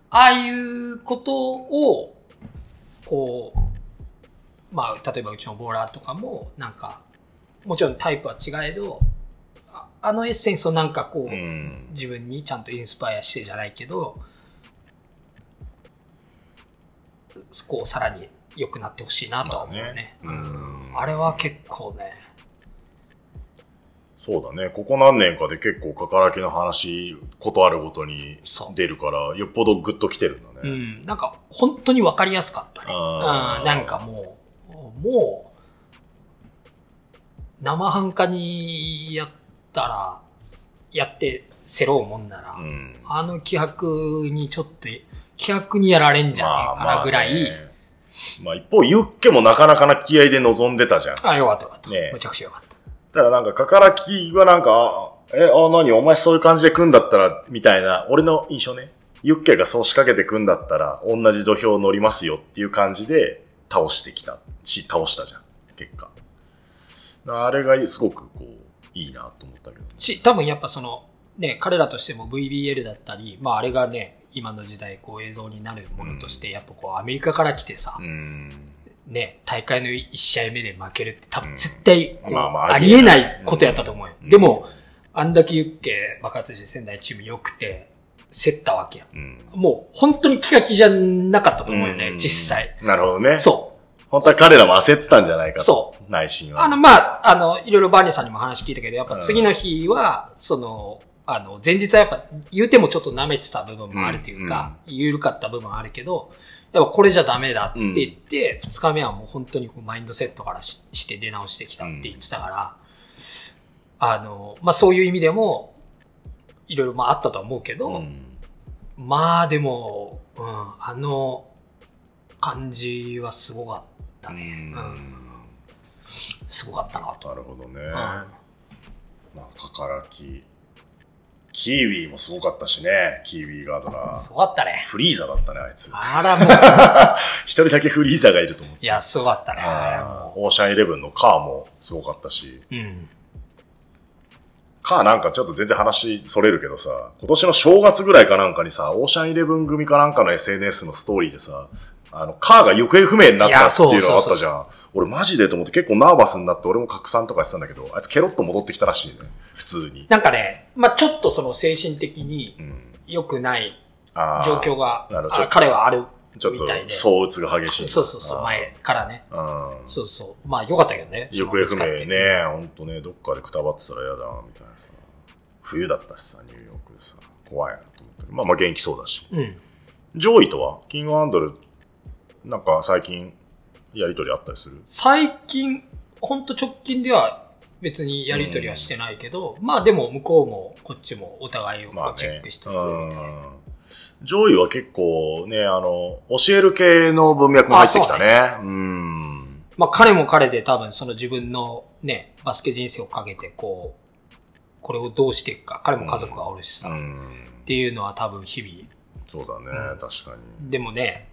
ああいうことを、こう、まあ、例えばうちのボーラーとかも、なんか、もちろんタイプは違えど、ああのエッセンスをなんかこう、うん。自分にちゃんとインスパイアしてじゃないけど、こう、さらに良くなってほしいなとは思うね。まあねうんあれは結構ね、そうだね。ここ何年かで結構、カカラキの話、ことあるごとに出るから、よっぽどグッと来てるんだね。うん。なんか、本当にわかりやすかったね。うん。なんかもう、もう、生半可にやったら、やってせろうもんなら、うん。あの気迫にちょっと、気迫にやられんじゃねえかなぐらい、まあねまあ一方、ユッケもなかなかな気合で臨んでたじゃん。あ、よかったよかった。ねえめちゃくちゃよかった。ただなんか、カカラキはなんか、あえ、あ、何？お前そういう感じで組んだったら、みたいな、俺の印象ね。ユッケがそう仕掛けて組んだったら、同じ土俵乗りますよっていう感じで、倒してきた。し、倒したじゃん。結果。あれがすごくこう、いいなと思ったけど。し、多分やっぱその、ね、彼らとしても VBL だったり、まああれがね、今の時代こう映像になるものとして、やっぱこうアメリカから来てさ、うん。ね、大会の1試合目で負けるって多分うん絶対こう、まあまあありえないことやったと思うよ。うんでも、あんだけユッケ爆発して仙台チーム良くて、競ったわけや。うん。もう本当に気が気じゃなかったと思うよね、ん実際。。なるほどね。そう。本当は彼らも焦ってたんじゃないかと。。そう内心は。あの、まあ、あの、いろいろバーニーさんにも話聞いたけど、やっぱ次の日は、その、あの、前日はやっぱ、言うてもちょっと舐めてた部分もあるというか、緩かった部分あるけど、やっぱこれじゃダメだって言って、二、日目はもう本当にこうマインドセットからしして出直してきたって言ってたから、あの、まあそういう意味でも、いろいろまああったとは思うけど、うん。まあでも、うん、あの感じはすごかったね。うんすごかったなと。なるほどね。うんまあ、カカラキ。キーウィもすごかったしね。キーウィガードナー。すごかったね。フリーザだったね、あいつ。あらもう、一人だけフリーザがいると思って。いや、すごかったね。オーシャンイレブンのカーもすごかったし。うん。カーなんかちょっと全然話それるけどさ、今年の正月ぐらいかなんかにさ、オーシャンイレブン組かなんかの SNS のストーリーでさ、あの、カーが行方不明になったっていうのがあったじゃん。俺マジでと思って結構ナーバスになって俺も拡散とかしてたんだけど、あいつケロッと戻ってきたらしいね。普通に。なんかね、まあちょっとその精神的にうん。良くない状況が、なるほどちょっとあ彼はあるちょっとみたいで。相打つが激しい。そうそうそう、前からね。うん。そうそう。まあ良かったけどね。行方不明ね、ほんとね、どっかでくたばってたら嫌だな、みたいなさ。冬だったしさ、ニューヨークでさ、怖いなと思ったけど、まあまあ元気そうだし。うん。上位とはキングアンドル、なんか最近、やりとりあったりする？最近、ほんと直近では別にやりとりはしてないけど、まあでも向こうもこっちもお互いをチェッねクしつつ、。うん上位は結構ね、あの、教える系の文脈も入ってきたね。うん。まあ彼も彼で多分その自分のね、バスケ人生をかけてこう、これをどうしていくか、彼も家族がおるしさ、っうん。ていうのは多分日々、そうだね、確かに。でもね、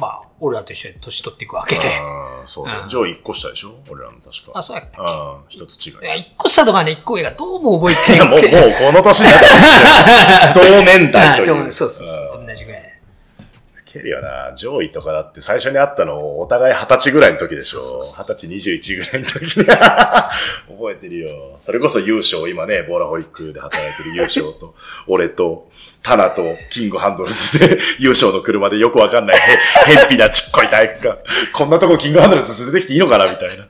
まあ俺らと一緒に年取っていくわけで、うん、そうだねう。ん上位1個下でしょ？俺らの確か。あ、そうやったっうん、一つ違い。けいや、一個下とかね、一個上がどうも覚えていや、もう、もう、この年になってる 同年代という。あそうそうそう、ん同じぐらい。けるよな。上位とかだって最初に会ったのお互い二十歳ぐらいの時でしょ。二十歳、二十一ぐらいの時に。覚えてるよ。それこそ優勝、今ね、ボーラホリックで働いてる優勝と、俺と、タナと、キングハンドルズで、優勝の車でよくわかんない、へ、へんぴなちっこい体育館。こんなとこキングハンドルズ連れてきていいのかなみたいな。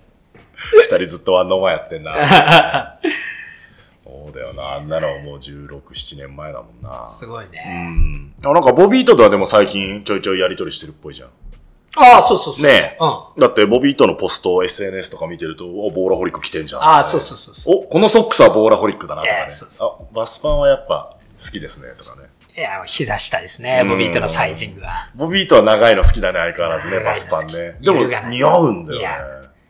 二人ずっとあんなお前やってんな。そうだよな。あんなのもう16、7年前だもんな。すごいうね。ん。あなんか、ボビーとではでも最近ちょいちょいやりとりしてるっぽいじゃん。ああ、そうそうそう。ねえうん。だって、ボビーとのポスト、SNS とか見てると、お、ボーラホリック来てんじゃん。ああ、そうそうそうそう。お、このソックスはボーラホリックだなとかね。ええそうそあ、バスパンはやっぱ好きですね、とかね。いや、膝下ですね、うんボビーとのサイジングは。ボビーとは長いの好きだね、相変わらずね、バスパンね。でも似合うんだよね。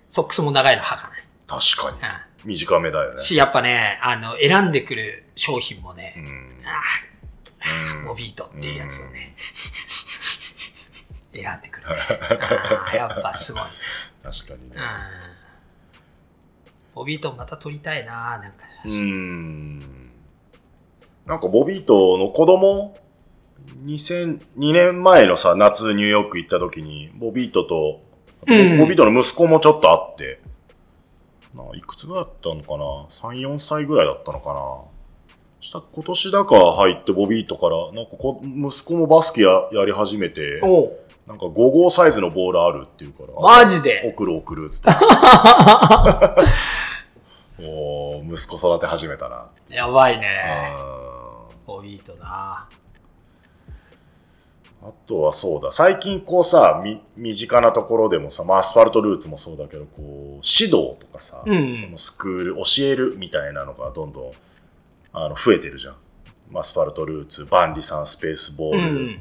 ソックスも長いの履かない。確かに。う短めだよねん。。し、やっぱね、あの、選んでくる商品もね、うん。あうんあ、ボビートっていうやつをね、選んでくる、ね。やっぱすごい。確かにねうん。。ボビートまた撮りたいななんか。うーん。なんかボビートの子供、2002年前のさ、夏ニューヨーク行った時に、ボビートと、うんボビートの息子もちょっと会って、ないくつぐらいだったのかな ?3、4歳ぐらいだったのかな？した今年だか入ってボビートから、なんかこ息子もバスケややり始めて、なんか5号サイズのボールあるっていうから、マジで？送る送るっつって。お息子育て始めたな。やばいね。うん4ビートな。あとはそうだ、最近こうさ、み、身近なところでもさ、まあアスファルトルーツもそうだけど、こう、指導とかさ、うんそのスクール、教えるみたいなのがどんどん、あの、増えてるじゃん。まあアスファルトルーツ、バンリさんスペースボーうル、ん。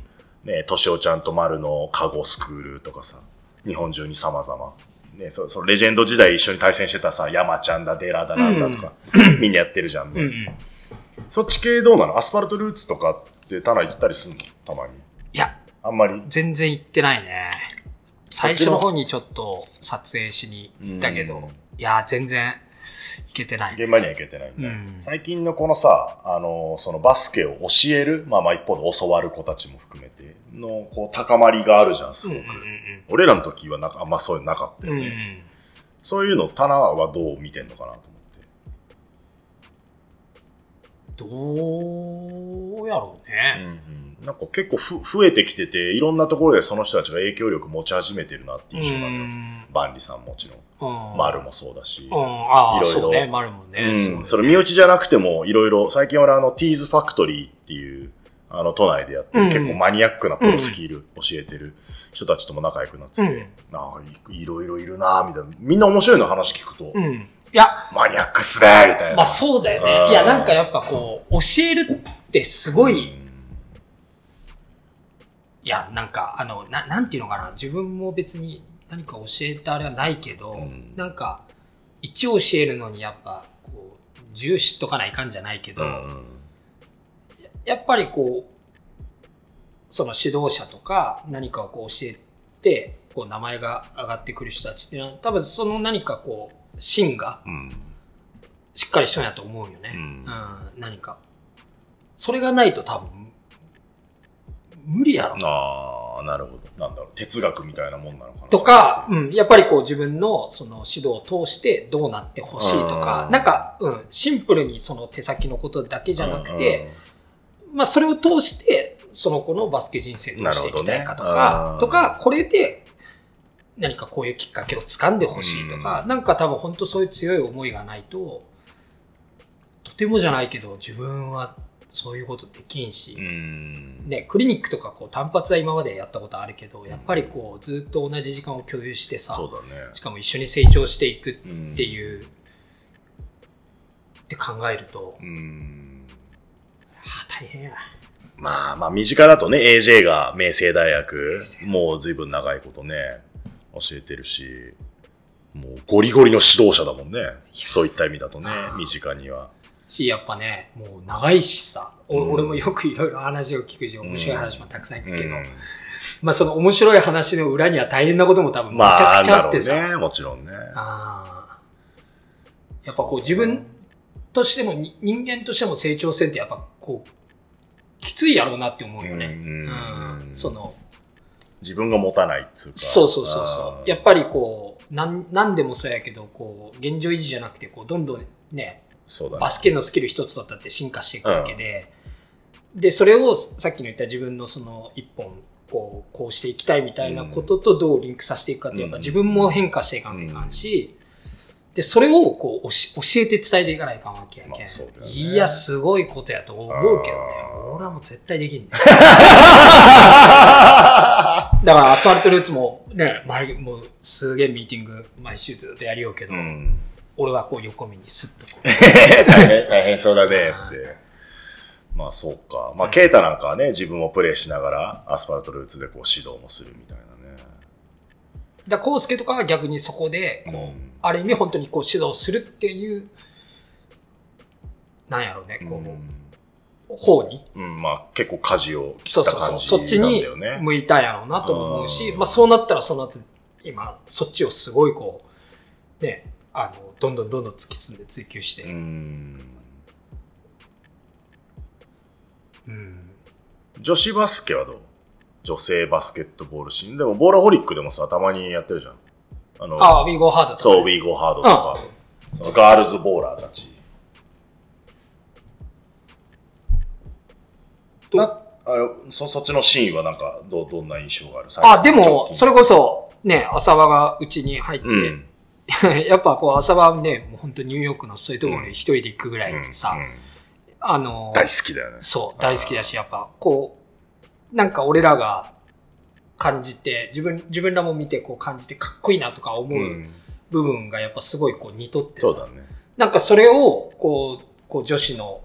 ね、としおちゃんと丸のカゴスクールとかさ、日本中に様々。ね、そそのレジェンド時代一緒に対戦してたさ、山ちゃんだ、デラだなんだとか、みんなやってるじゃんね。うんうん。そっち系どうなの？アスファルトルーツとかってタナ行ったりすんの？たまに。あんまり。全然行ってないね。最初の方にちょっと撮影しに行ったけうんど、いや、全然行けてない。現場には行けてないんだ、うん最近のこのさ、あの、そのバスケを教える、まあまあ一方で教わる子たちも含めて、の、こう、高まりがあるじゃん、すごく。うんうん俺らの時はなんかあんまそういうのなかったうん。うよね。んうん。そういうの、タナはどう見てんのかなとどうやろうね。うん、なんか結構ふ増えてきてて、いろんんなところでその人たちが影響力持ち始めてるなっていう印象がある。万里さんもちろん。うん。丸もそうだし。いろいろそうね。丸もね。うん、それ身内じゃなくてもいろいろ、最近俺あの、ティーズファクトリーっていう、あの、都内でやってる、うん結構マニアックなプロスキル教えてる人たちとも仲良くなってて、うんああい、いろいろいるなみたいな。みんな面白いの話聞くと、うん。いや、マニアックっすねみたいな。まあそうだようんね。いや、なんかやっぱこう、教えるってすごい、いや、なんか、あの、ななんていうのかな。自分も別に何か教えたあれはないけど、んなんか、一応教えるのにやっぱ、こう、重視っとかないかんじゃないけど、うんうんやっぱりこう、その指導者とか何かをこう教えて、こう名前が上がってくる人たちっていうのは、多分その何かこう、芯がうんしっかりしとんやと思うよね。ううんん、何か。それがないと多分、無理やろ。ああ、なるほど。なんだろう。哲学みたいなもんなのかな。とか、うん、やっぱりこう自分のその指導を通してどうなってほしいとか、うんなんか、うん、シンプルにその手先のことだけじゃなくて、うんまあそれを通して、その子のバスケ人生どうしていきたいかとなるか、ねとか、これで何かこういうきっかけを掴んでほしいとか、うんなんか多分本当そういう強い思いがないと、とてもじゃないけど自分はそういうことできんし、うん。ね、クリニックとかこう単発は今までやったことあるけど、やっぱりこうずっと同じ時間を共有してさ、そうだね。しかも一緒に成長していくっていう、って考えると、うん。ああ大変や。まあまあ、身近だとね、AJ が明星大学、もう随分長いことね、教えてるし、もうゴリゴリの指導者だもんね。そういった意味だとね、身近には。し、やっぱね、もう長いしさ、おうん。俺もよくいろいろ話を聞くし、面白い話もたくさん聞くけど、うん。まあその面白い話の裏には大変なことも多分めちまあ、ゃくちゃあってさ、ね、もちろんね。あー。やっぱこう自分としてもに人間としても成長せんってやっぱこう、きついやろうなって思うよね。うん。うん。その、自分が持たないっていうか。そうそうそうそあう。やっぱりこう、なん、なんでもそうやけど、こう、現状維持じゃなくて、こう、どんどんね、そうだねバ。スケのスキル一つだったって進化していくわけで、で、それをさっきの言った自分のその一本、こう、こうしていきたいみたいなこととどうリンクさせていくかって、やっぱ自分も変化していかんといかんし、で、それをこう教え教えて伝えていかないかんわけやけん。まあねいや、すごいことやと思うけどね。俺はもう絶対できんね。だからアスファルトルーツもね、毎もうすげえミーティング毎週ずっとやりようけど、うん。俺はこう横目にスッとこう。大変、大変そうだねって。まあそうか。まあ、ケイタなんかはね、自分もプレイしながら、アスファルトルーツでこう指導もするみたいなね。だコウスケとかは逆にそこで、こう、うん。ある意味本当にこう指導するっていう、なんやろうね、こう、うん。方に、うん、まあ結構舵を切そうそうそう、った感じそっちになんだよね。向いたんやろうなとも思うし、うん。まあそうなったらそうなって、今、そっちをすごいこう、ね、あの、どんどんどんどん突き進んで追求して、うん。うん。女子バスケはどう？女性バスケットボールシーン。でも、ボーラホリックでもさ、たまにやってるじゃん。あの、ああ、ウィーゴーハードとかそう、ウィーゴーハードとか、そのガールズボーラーたち。なあそそっちのシーンはなんか、どう、どんな印象がある？あ、でも、それ、れこそ、ね、浅輪がうちに入ってうん。やっぱこう朝晩ね、もう本当ニューヨークのそういうところに一人で行くぐらいでさ、うんうんあの、大好きだよね。そう、大好きだし、やっぱ、こう、なんか俺らが感じて、自分、自分らも見てこう感じてかっこいいなとか思う。うん部分がやっぱすごいこう似とってさ、そうだね。なんかそれを、こう、こう女子の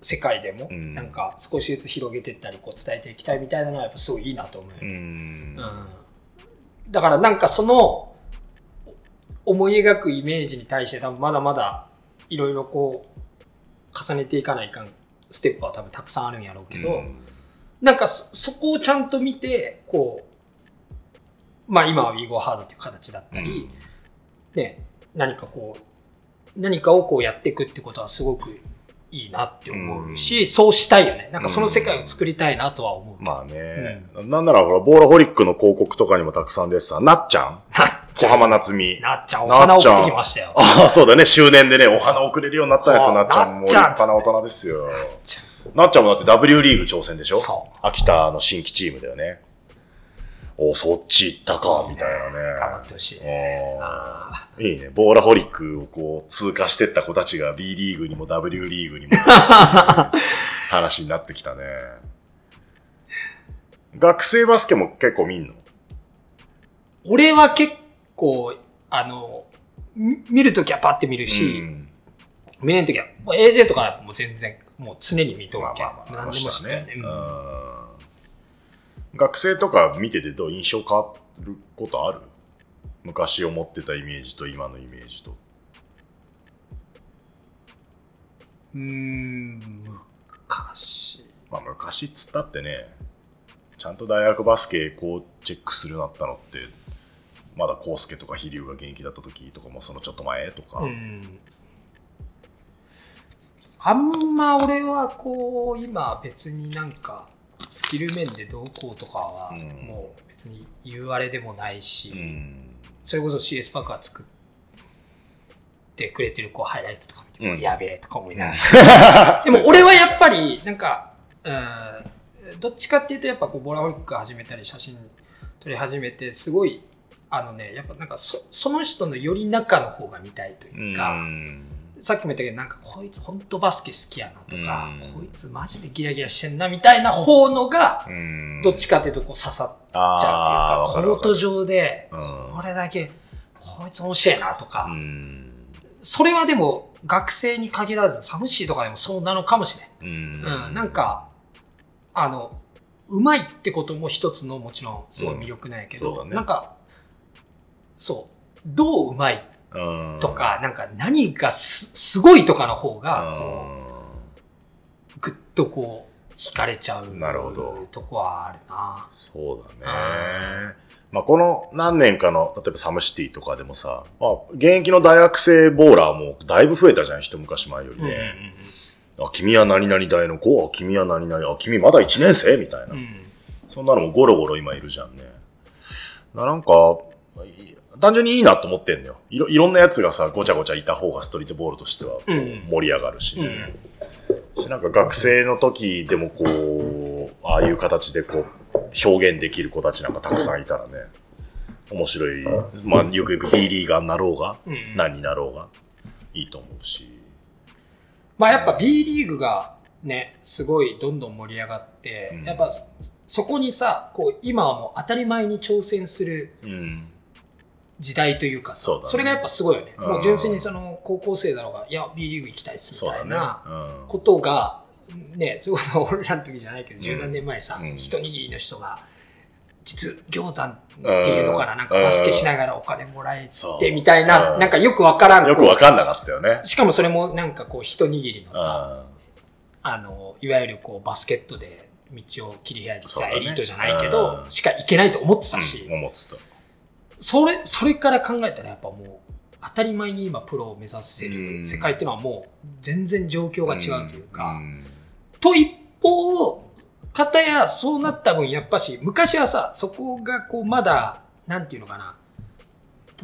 世界でも、うんなんか少しずつ広げていったり、こう伝えていきたいみたいなのはやっぱすごいいいなと思うようね。ん。うんだからなんかその思い描くイメージに対して多分まだまだいろいろこう重ねていかないかんステップは多分たくさんあるんやろうけど、うんなんかそそこをちゃんと見て、こう、まあ今は We Go Hard っていう形だったり、ね、何かこう、何かをこうやっていくってことはすごくいいなって思うし、そうしたいよね。なんかその世界を作りたいなとは思う。まあね、なんならほら、ボーラホリックの広告とかにもたくさん出てさ、なっちゃんなっちゃん、小浜夏美。なっちゃん、お花送ってきましたよ。ああ、そうだね。周年でね、お花送れるようになったんですよ、はあなっちゃんも。立なっちゃん派な大人ですよ。なっちゃんもだって W リーグ挑戦でしょ？そう秋田の新規チームだよね。おそっち行ったか、みたいなね。頑張ってほしいね。いいね。ボーラホリックをこう通過してった子たちが B リーグにも W リーグにも 話になってきたね。学生バスケも結構見んの？俺は結構、あの、み見るときはパッて見るし、うん見れんときは、もう AJ とかはもう全然、もう常に見とるわけ。まあまあまあ、何でも知ってるね。うんうん学生とか見ててどう印象変わることある？昔思ってたイメージと今のイメージと。うーん、昔。まあ昔っつったってね、ちゃんと大学バスケこうチェックするようになったのって、まだコウスケとか飛龍が現役だった時とかもそのちょっと前とか。うん。あんま俺はこう、今別になんか、スキル面でどうこうとかはうん、もう別に言われでもないし、うん。それこそ CS パークは作ってくれてるこうハイライトとか見て、うん。やべえとか思いながら。でも俺はやっぱり、なんか、うん、どっちかっていうとやっぱこうボラホリック始めたり写真撮り始めて、すごい、あのね、やっぱなんかそその人のより中の方が見たいというか、うんさっきも言ったけど、なんかこいつ本当バスケ好きやなとか、うん。こいつマジでギラギラしてんなみたいな方のが、うん。どっちかっていうとこう刺さっちゃうっていうあか、ーコート上で、うん。これだけ、こいつ面白いなとか、うん。それはでも学生に限らず、サムシーとかでもそうなのかもしれん。うん。うん、なん、か、あの、うまいってことも一つのもちろんすごい魅力なんやけど、なんか、そう、どううまいうんと、か、なんか何がすすごいとかの方が、こう、ぐっとこう、惹かれちゃう。なるほどとこはあるな。そうだね。まあ、この何年かの、例えばサムシティとかでもさ、まあ、現役の大学生ボーラーもだいぶ増えたじゃん、一昔前よりね。あ、君は何々大の子、あ、君は何々、あ、君まだ1年生？みたいな。うんそんなのもゴロゴロ今いるじゃんね。ななんか、い単純にいいなと思ってんだよ。いろ、いろんなやつがさ、ごちゃごちゃいた方がストリートボールとしては盛り上がるしうんなんか学生の時でもこう、ああいう形でこう、表現できる子たちなんかたくさんいたらね、面白い。まあ、よくよく B リーガーになろうが、うんうん何になろうが、いいと思うし。まあやっぱ B リーグがね、すごいどんどん盛り上がって、うんやっぱそそこにさ、こう今はもう当たり前に挑戦するうん。時代というかさ、そねれがやっぱすごいよね。うんもう純粋にその高校生だろうが、いや、B リーグ行きたいっすみたいな。うん。ことが、ね、そういうこと俺らの時じゃないけど、十何年前さ、うん一握りの人が、実業団っていうのかな、うんなんかバスケしながらお金もらえて、そうみたいな、うんなんかよくわからん。よくわかんなかったよね。しかもそれもなんかこう一握りのさ、うんあの、いわゆるこうバスケットで道を切り開いそうだねたエリートじゃないけど、うんしか行けないと思ってたし、うん思ってた。それ、それから考えたらやっぱもう、当たり前に今プロを目指せうん。る世界っていうのはもう全然状況が違うというか、ん。と一方、方やそうなった分やっぱし、昔はさ、そこがこうまだ、なんていうのかな。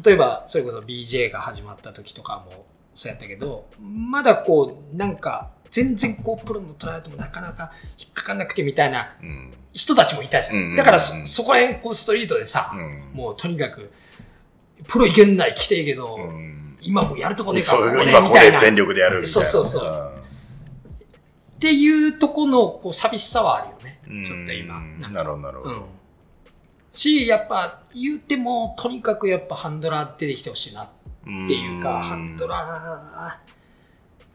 例えば、それこそ BJ が始まった時とかもそうやったけど、まだこう、なんか、全然こう、プロのトライアウトもなかなか引っかかんなくてみたいなうん。人たちもいたじゃん。うんだからそ、そこら辺こうストリートでさ、うんもうとにかく、プロいけんない来ていいけど、うん今もうやるとこねえから、今ここでみたいな。全力でやるみたいな。そうそうそうっていうとこのこう寂しさはあるよね。うんちょっと今。なるほど、なるほど。うん。し、やっぱ言うても、とにかくやっぱハンドラー出てきてほしいなっていうか、うんハンドラー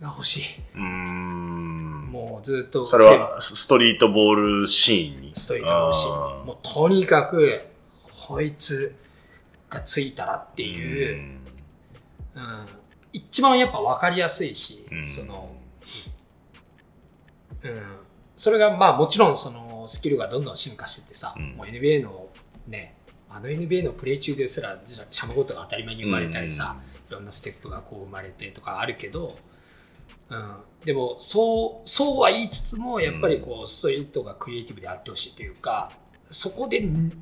が欲しい。うーん。もうずっと。それはストリートボールシーンに？ストリートボールシーンにもうとにかく、こいつがついたらってういう、んうん、一番やっぱ分かりやすいし、うんその、うん、それがまあもちろんそのスキルがどんどん進化しててさ、うんもう NBA のね、あの NBA のプレイ中ですら、じゃシャマゴットが当たり前に生まれたりさ、いろんなステップがこう生まれてとかあるけど、うん、でもそうそうは言いつつもやっぱりこう、ストリートがクリエイティブであってほしいというかそこでん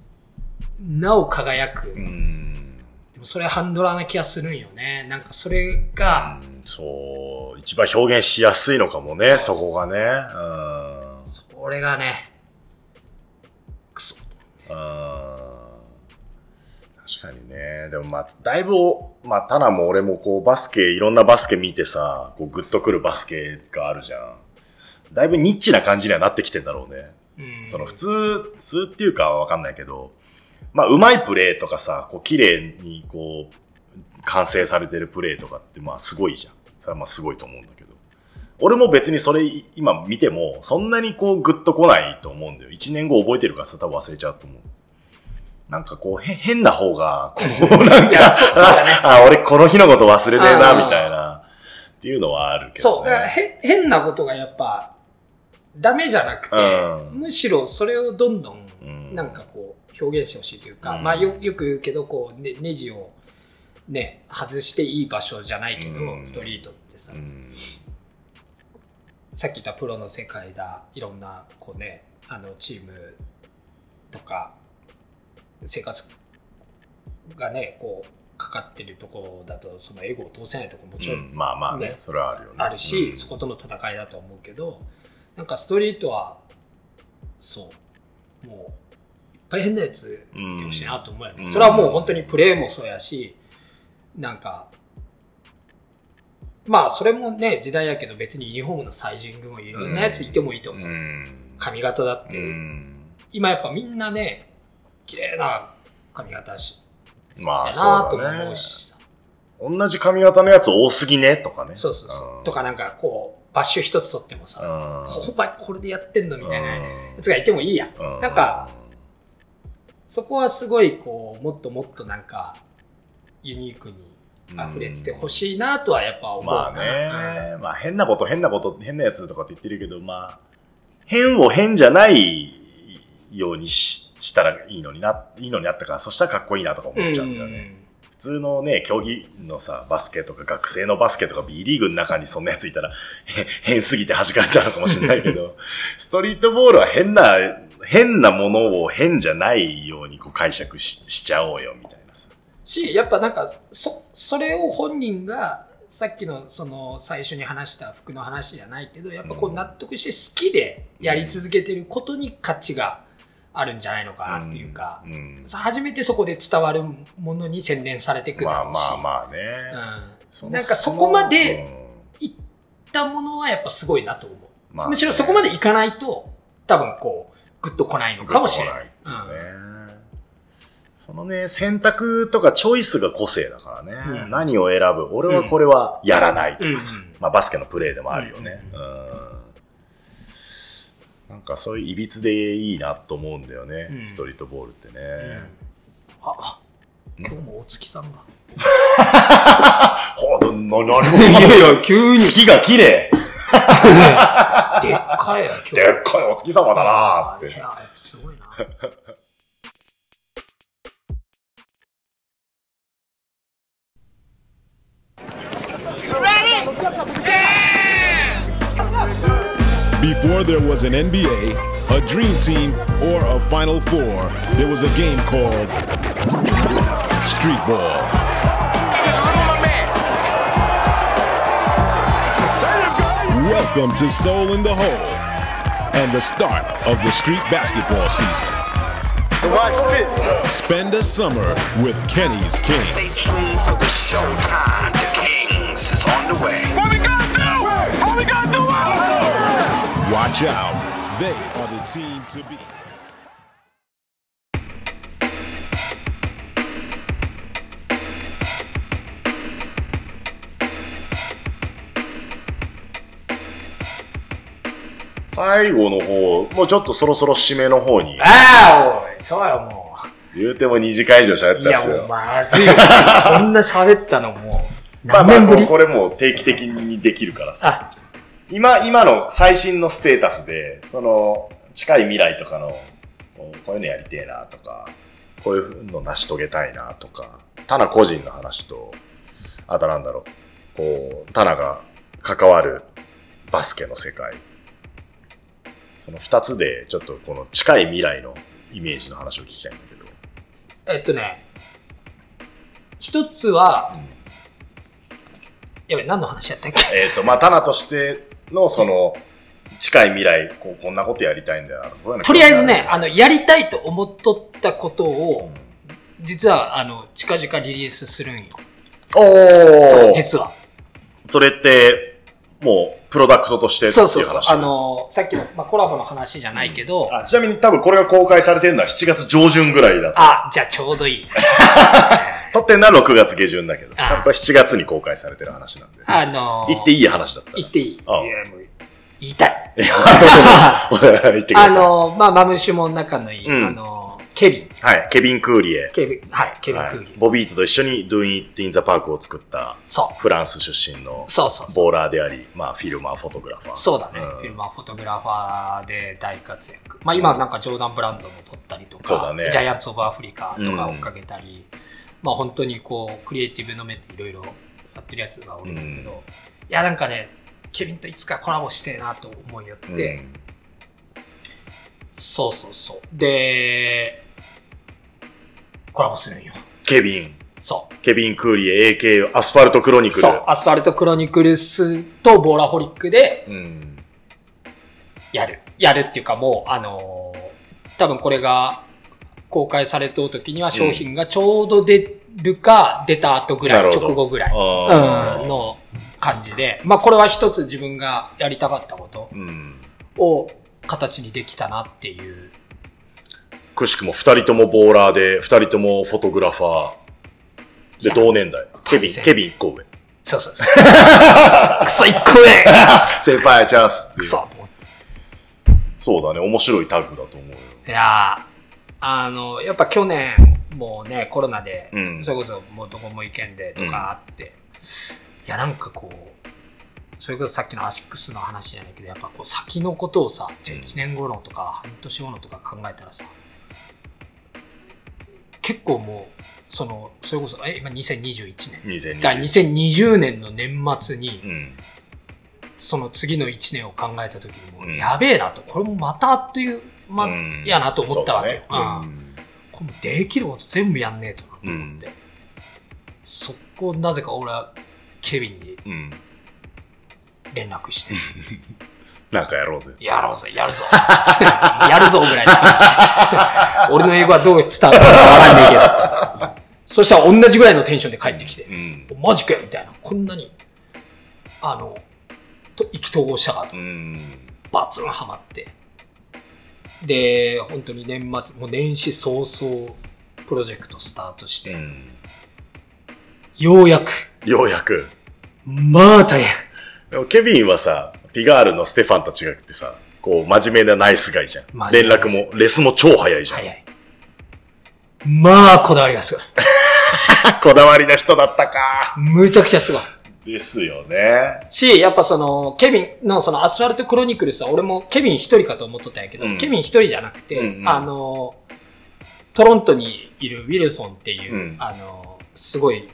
なお輝く、うん。でもそれはハンドラーな気がするんよね。なんかそれが、うんそう、一番表現しやすいのかもね、そこがね。うん。それがねクソ。うん確かにね。でもまあ、だいぶお、まあ、タナも俺もこう、バスケ、いろんなバスケ見てさ、こう、グッとくるバスケがあるじゃん。だいぶニッチな感じにはなってきてんだろうね。うんその普通、普通っていうかはわかんないけど、まあ、うまいプレーとかさ、こう、綺麗にこう、完成されてるプレーとかって、まあ、すごいじゃん。それはまあ、すごいと思うんだけど。俺も別にそれ今見ても、そんなにこうグッと来ないと思うんだよ。一年後覚えてるからさ、多分忘れちゃうと思う。なんかこう、へ変な方が、こう、なんか、そうだね。あ、俺この日のこと忘れねえな、みたいな、っていうのはあるけど、ね。そう、だからへ変なことがやっぱ、ダメじゃなくて、うん。むしろそれをどんどんうん、なんかこう、表現してほしいというか、うん。まあよよく言うけど、こう、ね、ネジをね、外していい場所じゃないけど、うん。ストリートってさ、うん。さっき言ったプロの世界だ、いろんな、こうね、あの、チームとか、生活がね、こう、かかってるところだと、そのエゴを通せないところももちろんうんまあまあね、ねそれはあるよね。あるし、うんそことの戦いだと思うけど、なんかストリートは、そう、もう、いっぱい変なやついてほしいなと思うよね。うんそれはもう本当にプレーもそうやし、なんか、まあそれもね、時代やけど別にユニフォームのサイジングもいろんなやついてもいいと思う。うん。髪型だって、うん。今やっぱみんなね、綺麗な髪型し、まあやなともそうだね思う。しさ。同じ髪型のやつ多すぎねとかね。そうそうそう。んとかなんかこう、バッシュ一つ取ってもさ、うんほばこれでやってんのみたいなやうんつがいてもいいやん。うなんか、そこはすごいこう、もっともっとなんか、ユニークに溢れててほしいなとはやっぱ思うな。まあね、まあ変なこと変なこと変なやつとかって言ってるけど、まあ、変を変じゃないようにししたらいいのにな、いいのになったから、そしたらかっこいいなとか思っちゃうんだよね。普通のね、競技のさ、バスケとか学生のバスケとか B リーグの中にそんなやついたら、へ変すぎて弾かれちゃうのかもしれないけど、ストリートボールは変な、変なものを変じゃないようにこう解釈ししちゃおうよ、みたいなさ。し、やっぱなんか、そ、それを本人が、さっきのその最初に話した服の話じゃないけど、やっぱこう納得して好きでやり続けてることに価値があるんじゃないのかなっていうか、うんさ初めてそこで伝わるものに洗練されていくだまあろうし、まあまあね。うん、なんかそこまでうんいったものはやっぱすごいなと思う。まあむしろそこまでいかないと、多分こう、グッとこないのかもしれない。ねそのね、選択とかチョイスが個性だからね。うん何を選ぶ？俺はこれはやらないとかさ。うんまあバスケのプレーでもあるよね。うんなんかそういういびつでいいなと思うんだよね。うんストリートボールってね。あ、あ今日もお月さんが。ほう、な、何も。いやいや、急に。月が綺麗。でっかいよ、今日。でっかいお月様だなーって。いや、すごいな。Before there was an NBA, a Dream Team, or a Final Four, there was a game called Street Ball. Welcome to Soul in the Hole and the start of the street basketball season. Watch this. Spend a summer with Kenny's Kings. Stay tuned for the showtime. The Kings is on the way. Watch out. They are the team to beat. 最後の方、もうちょっとそろそろ締めの方に、ああ、おい、そうやも言うても2時間以上喋っう。いや、もうたんですよ。まずいよ。こんな喋ったのもう、まあまあ、これもう定期的にできるからさ。あ、今、今の最新のステータスで、その、近い未来とかの、こういうのやりてえなとか、こういうの成し遂げたいなとか、タナ個人の話と、あとなんだろう、こう、タナが関わるバスケの世界。その二つで、ちょっとこの近い未来のイメージの話を聞きたいんだけど。えっとね、一つは、やべ、何の話やったっけ？えっ、と、まあ、タナとしての、その、近い未来、こうこんなことやりたいんだよな。とりあえずね、あの、やりたいと思っとったことを、実は、あの、近々リリースするんよ。おそう、ー実は。それって、もう、プロダクトとしてってそうそうそう。あの、さっきの、まあ、コラボの話じゃないけど、あちなみに多分これが公開されてるのは7月上旬ぐらいだと。あ、じゃあちょうどいい。撮ってんのは6月下旬だけど。あ多分これ7月に公開されてる話なんで。あの言っていい話だったら。言っていい。いあや、もう、言いたい。いやどうぞ 言ってください。あの、まあ、マムシュも仲のいい、うんあの、ケビン。はい。ケビン・クーリエ。ケビン、はい、ケビン・はいクーリー。ボビートと一緒に Doing It in the Park を作ったそう。フランス出身のそうそう。ボーラーであり、まあフィルマー、フォトグラファー。そうだね。んフィルマー、フォトグラファーで大活躍。まあ今なんかジョーダンブランドも撮ったりとか、そうだねジャイアンツ・オブ・アフリカとかうん追っかけたり、まあ本当にこう、クリエイティブの面でいろいろやってるやつがおるんだけど、うんいやなんかね、ケビンといつかコラボしてえなと思いよって、うんそうそうそう。で、コラボするんよ。ケビン。そう。ケビン・クーリエ、AK、アスファルト・クロニクル。そう。アスファルト・クロニクルスとボーラホリックでうん。やる。やるっていうかもう、あのー多分これが公開された時には商品がちょうど出るか、出た後ぐらい、直後ぐらい、の感じで、まあこれは一つ自分がやりたかったことうん。を形にできたなっていう。くしくも二人ともボーラーで、二人ともフォトグラファー。で、同年代。ケビン、ケビン一個上。そうそうそう。クソ一個上 先輩チャンスっていう。そうだね。面白いタッグだと思うよ。いやーあの、やっぱ去年、もうね、コロナで、うん。それこそもうどこも行けんでとかあって、いや、なんかこう、それこそさっきのアシックスの話じゃないけど、やっぱこう先のことをさ、じゃあ1年後のとか半年後のとか考えたらさ、結構もう、その、それこそ、え、今2021年。2020だから2020年の年末にう、ん。その次の1年を考えた時にもう、うん。やべえなと、これもまたあっという間うんやなと思ったわけよ。そうんできること全部やんねえとなと思って。そこ、なぜか俺は、ケビンに。連絡して、なんかやろうぜ。やろうぜ、やるぞ。やるぞぐらいの気持ち。俺の英語はどう伝わったのかわかんないけど。そしたら同じぐらいのテンションで帰ってきて、うん。マジかよみたいな。こんなに、あの、と意気投合したかとう。ん。バツンハマって。で、本当に年末、もう年始早々、プロジェクトスタートして、うん。ようやく、ようやく。まあ大変。でもケビンはさ、ピガールのステファンと違ってさ、こう、真面目なナイスガイじゃん。連絡も、レスも超早いじゃん。早い。まあ、こだわりがすごい。こだわりな人だったか。むちゃくちゃすごい。ですよね。し、やっぱその、ケビンのそのアスファルトクロニクルスは、俺もケビン一人かと思っとったんやけど、うんケビン一人じゃなくて、うんうんあの、トロントにいるウィルソンっていう、うんあの、すごい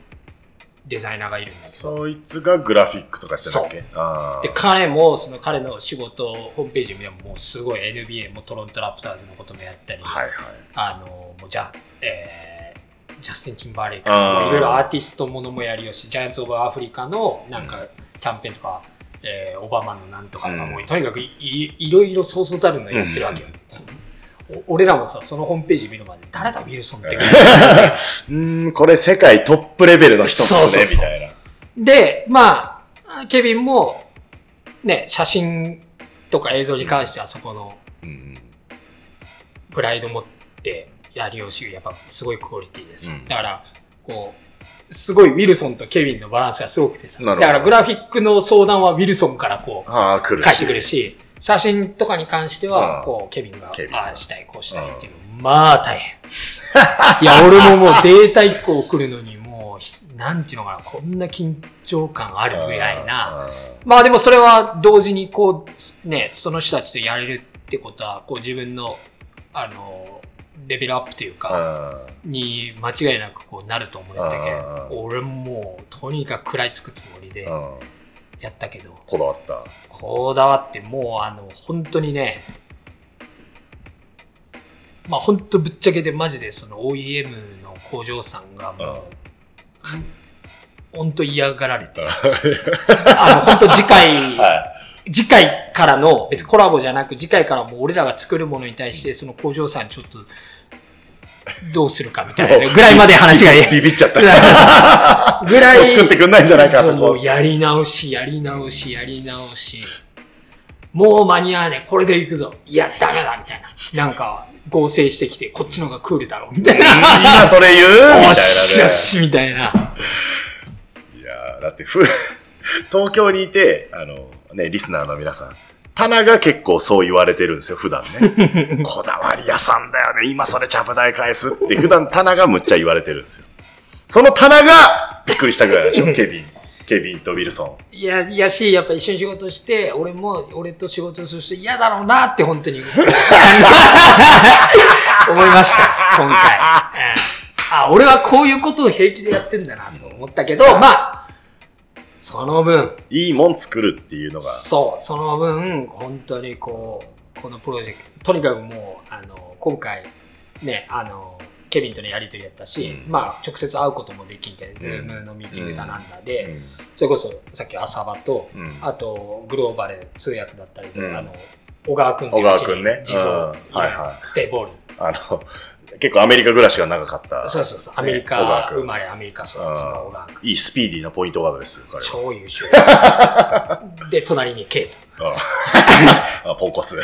デザイナーがいるんだけど、そいつがグラフィックとかしてたっけ？あで、彼も、その彼の仕事をホームページ見ても、もうすごい NBA もトロントラプターズのこともやったり、あ。はいはい。あの、もうじゃ、えージャスティン・ティンバーレイクとかいろいろアーティストものもやりよし、ジャイアンツ・オブ・アフリカのなんかキャンペーンとか、えーオバマのなんとかとかもう、うんとにかくいいいろいろそうそうたるのやってるわけよ。お俺らもさ、そのホームページ見るまで、誰だウィルソンって。うーん、これ世界トップレベルの人っすね、そうそうそうみたいな。で、まあ、ケビンも、ね、写真とか映像に関してはそこのうん。プライド持ってやりをし、やっぱすごいクオリティです。うんだから、こう、すごいウィルソンとケビンのバランスがすごくてさ。だからグラフィックの相談はウィルソンからこう。返ってくるし、写真とかに関しては、うんこう、ケビンがああしたい、こうしたいっていうの、まあ大変。いや、俺ももうデータ1個送るのに、もうひ、なんていうのかな、こんな緊張感あるぐらいな。まあでもそれは同時にこう、ね、その人たちとやれるってことは、こう自分の、あの、レベルアップというか、あに間違いなくこうなると思うんだけど、うん。俺ももう、とにかく食らいつくつもりで。やったけど、こだわった。こだわってもうあの、本当にね、まあ本当ぶっちゃけでマジでその OEM の工場さんがもう、本当嫌がられて、あの本当次回、は次回からの、別にコラボじゃなく、次回からもう俺らが作るものに対して、その工場さんちょっと、どうするかみたいなぐらいまで話がい。ビビっちゃった。ぐらい。作ってくんないんじゃないかそこもうやり直し、やり直し、やり直し。もう間に合わねえ。これで行くぞ。いや、ダメだ、みたいな。なんか、合成してきて、こっちの方がクールだろ、みたいな。今それ言う？みたいなね。よしよし、みたいな。いやーだってふ、東京にいて、あの、ね、リスナーの皆さん、棚が結構そう言われてるんですよ、普段ね。こだわり屋さんだよね、今それちゃぶ台返すって、普段棚がむっちゃ言われてるんですよ。その棚がびっくりしたぐらいでしょ、ケビン。ケビンとウィルソン。いや、いやし、やっぱ一緒に仕事して、俺も、俺と仕事する人嫌だろうなって本当に思 いました、今回。うんあ、俺はこういうことを平気でやってんだなと思ったけど、まあ、その分、いいもん作るっていうのが、そう、その分、本当にこう、このプロジェクト、とにかくもう、あの、今回、ね、あの、ケビンとのやりとりやったし、うん。まあ、直接会うこともできんけど、ズームのミーティングだなんだで、うん。それこそさっき浅場と、うん。あとグローバル通訳だったりあの小川君っていう小川君ね。地蔵、うん。はいはい。ステイボール。あの、結構アメリカ暮らししが長かった。そうそうそうアメリカ生まれアメリカ育ちの小川君いいスピーディーなポイントガードですよ。超優秀 で隣にケイトああポンコツ。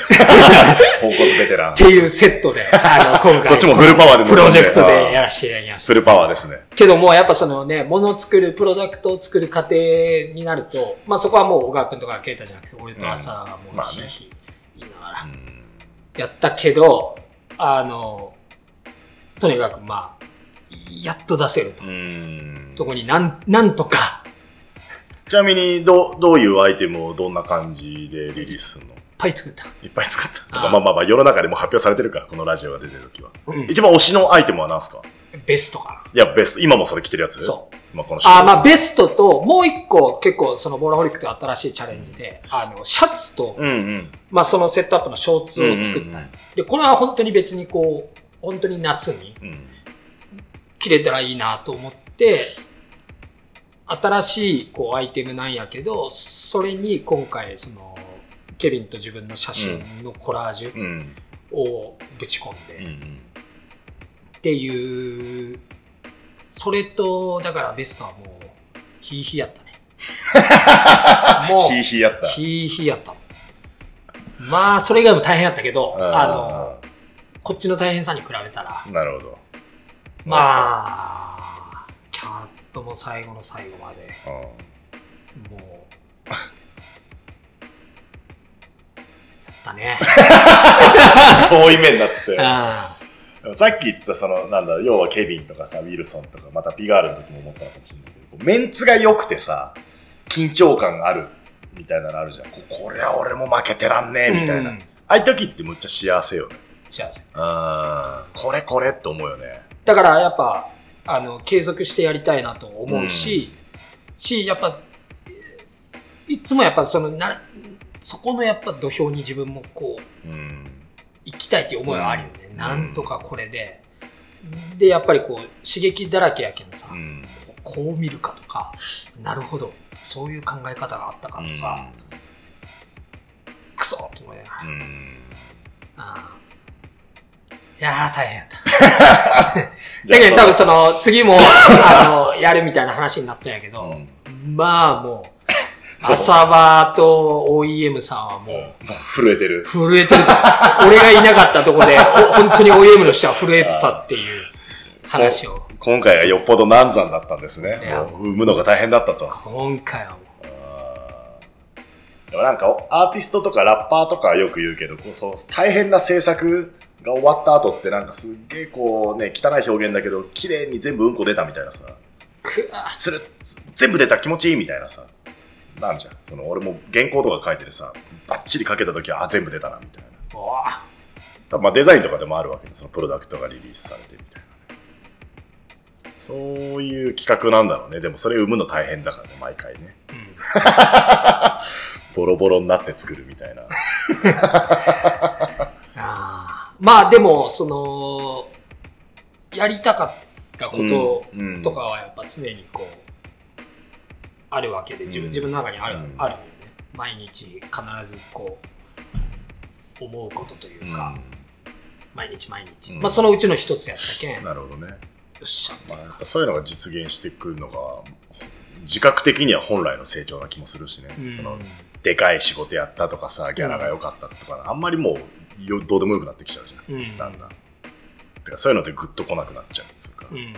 ポンコツベテランっ。ていうセットで、あの、今回。こっちもフルパワーでプロジェクトでやらせていただきました。フルパワーですね。けども、やっぱそのね、ものを作る、プロダクトを作る過程になると、まあそこはもう小川くんとかケイタじゃなくて、俺と朝がもうひいひい言いながら、やったけど、あの、とにかくまあ、やっと出せると。うーん。とこになん、なんとか、ちなみに、どう、どういうアイテムをどんな感じでリリースするの？いっぱい作った。いっぱい作った。とあか、まあまあまあ、世の中でも発表されてるから、このラジオが出てる時は。うん一番推しのアイテムは何すか？ベストかいや、ベスト。今もそれ着てるやつ？そうまあ、このな。あ、まあベストと、もう一個結構そのボラホリックという新しいチャレンジで、あの、シャツと、うんうん。まあそのセットアップのショーツを作った。うんうんうんで、これは本当に別にこう、本当に夏にうん。着れたらいいなと思って、新しいこうアイテムなんやけど、それに今回その、ケビンと自分の写真のコラージュうん。をぶち込んで、うんうん。っていう、それと、だからベストはもう、ヒーヒーやったね。もう、ヒーヒーやった。ヒーヒーやった。まあ、それ以外も大変やったけど、あの、こっちの大変さに比べたら、なるほど。まあ、キャップも最後の最後まで、うんもう、やったね。遠い面だっつって。あさっき言ってた、その、なんだ、要はケビンとかさ、ウィルソンとか、またピガールの時も思ったのかもしれないけど、メンツが良くてさ、緊張感がある、みたいなのあるじゃん。ここれは俺も負けてらんねえ、みたいな。うんああいう時ってむっちゃ幸せよね。幸せ。うん。これこれって思うよね。だからやっぱ、あの、継続してやりたいなと思うし、し、やっぱ、いつもやっぱその、な、そこのやっぱ土俵に自分もこう、うん。行きたいっていう思いはあるよね。うんなんとかこれで。で、やっぱりこう、刺激だらけやけんさ、うん。こう見るかとか、なるほど、そういう考え方があったかとか、クソと思いながら、うん。あやー、大変やった。だけど多分その、次も、あの、やるみたいな話になったんやけど、まあもう、浅場と OEM さんはもう、震えてる。震えてると。俺がいなかったとこで、お 本当に OEM の人は震えてたっていう話を。今回はよっぽど難産だったんですねい。やもう産むのが大変だったと。今回はもでもなんか、アーティストとかラッパーとかはよく言うけど、こうそう大変な制作が終わった後ってなんかすっげえこうね、汚い表現だけど、綺麗に全部うんこ出たみたいなさ、う、くわつる、つ全部出た気持ちいいみたいなさ、なんじゃん。その俺も原稿とか書いててさ、バッチリ書けた時は、あ、全部出たな、みたいな。まあデザインとかでもあるわけで、そのプロダクトがリリースされてみたいなね。そういう企画なんだろうね。でもそれ生むの大変だからね、毎回ね。うん ボロボロになって作るみたいな。まあでも、その、やりたかったことうんうんとかはやっぱ常にこう、あるわけで、自分うん自分の中にある、うんあるよね。毎日必ずこう、思うことというか、毎日毎日。うんまあそのうちの一つやったけん、よなるほどね。っしゃっそういうのが実現してくるのが、自覚的には本来の成長な気もするしね。うんそのでかい仕事やったとかさ、ギャラが良かったとか、あんまりもうよどうでもよくなってきちゃうじゃん。うんだんだん。てかそういうのでグッと来なくなっちゃうっつうか。うんうん